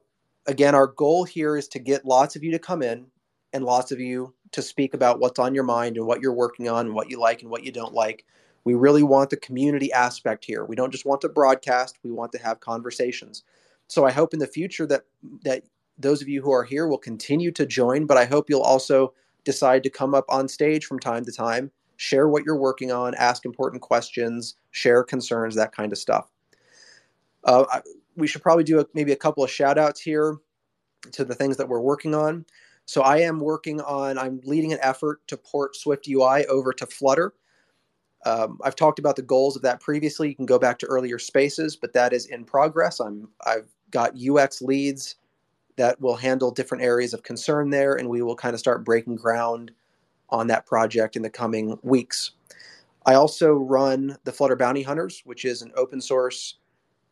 again, our goal here is to get lots of you to come in and lots of you to speak about what's on your mind and what you're working on and what you like and what you don't like. We really want the community aspect here. We don't just want to broadcast, we want to have conversations. So I hope in the future that that those of you who are here will continue to join, but I hope you'll also decide to come up on stage from time to time, share what you're working on, ask important questions, share concerns, that kind of stuff. Uh, we should probably do a, maybe a couple of shout outs here to the things that we're working on. So I am working on, I'm leading an effort to port SwiftUI over to Flutter. Um, I've talked about the goals of that previously. You can go back to earlier spaces, but that is in progress. I'm, I've got UX leads that will handle different areas of concern there, and we will kind of start breaking ground on that project in the coming weeks. I also run the Flutter Bounty Hunters, which is an open source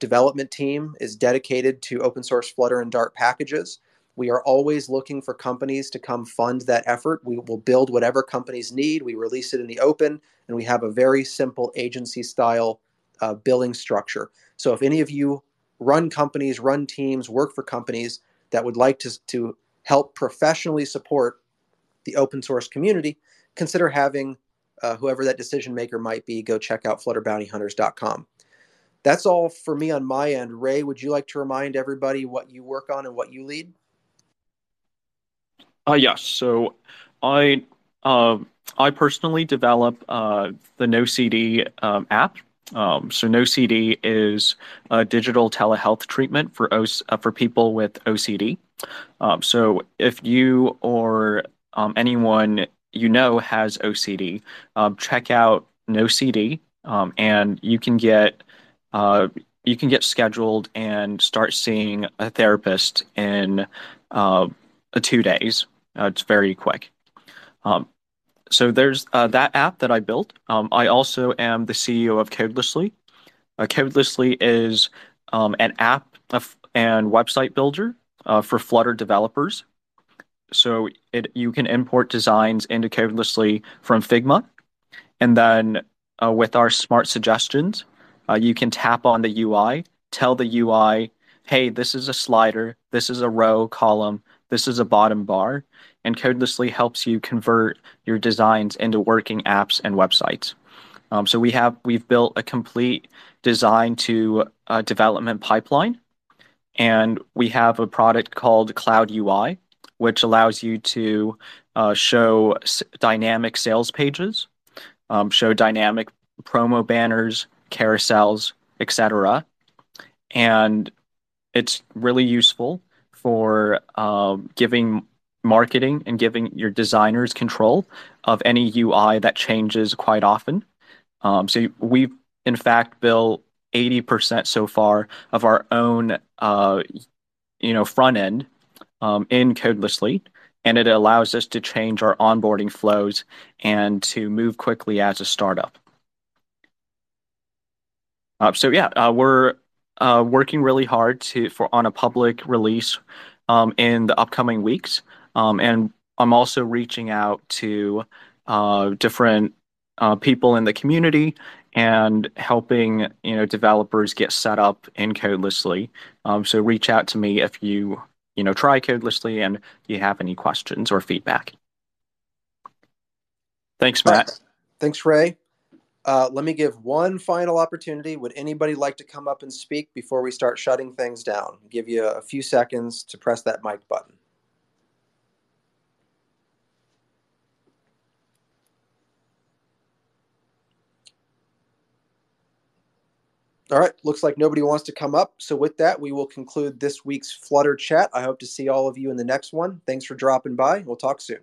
development team is dedicated to open source Flutter and Dart packages. We are always looking for companies to come fund that effort. We will build whatever companies need. We release it in the open, and we have a very simple agency style uh, billing structure. So if any of you run companies, run teams, work for companies that would like to, to help professionally support the open source community, consider having uh, whoever that decision maker might be go check out flutterbountyhunters.com. That's all for me on my end. Ray, would you like to remind everybody what you work on and what you lead? Uh, yes. So I uh, I personally develop uh, the NoCD um, app. Um, so NoCD is a digital telehealth treatment for uh, for people with OCD. Um, so if you or um, anyone you know has OCD, um, check out NoCD, and you can get uh, you can get scheduled and start seeing a therapist in uh, two days. Uh, it's very quick. Um, so there's uh, that app that I built. Um, I also am the CEO of Codelessly. Uh, Codelessly is um, an app and website builder uh, for Flutter developers. So it you can import designs into Codelessly from Figma, and then with our smart suggestions, uh, you can tap on the UI, tell the UI, "Hey, this is a slider. This is a row column. This is a bottom bar." and Codelessly helps you convert your designs into working apps and websites. Um, so we have we've built a complete design to uh, development pipeline, and we have a product called Cloud UI, which allows you to uh, show s- dynamic sales pages, um, show dynamic promo banners, carousels, etc. And it's really useful for um, giving marketing and giving your designers control of any UI that changes quite often. Um, so we've in fact built 80% so far of our own uh, you know front end um, in Codelessly, and it allows us to change our onboarding flows and to move quickly as a startup. Uh, so yeah, uh, we're uh, working really hard to for on a public release um, in the upcoming weeks. Um, and I'm also reaching out to uh, different uh, people in the community and helping you know developers get set up in Codelessly. Um, so reach out to me if you you know try Codelessly and you have any questions or feedback. Thanks, Matt. Thanks, Ray. Uh, let me give one final opportunity. Would anybody like to come up and speak before we start shutting things down? Give you a few seconds to press that mic button. All right, looks like nobody wants to come up. So with that, we will conclude this week's Flutter chat. I hope to see all of you in the next one. Thanks for dropping by. We'll talk soon.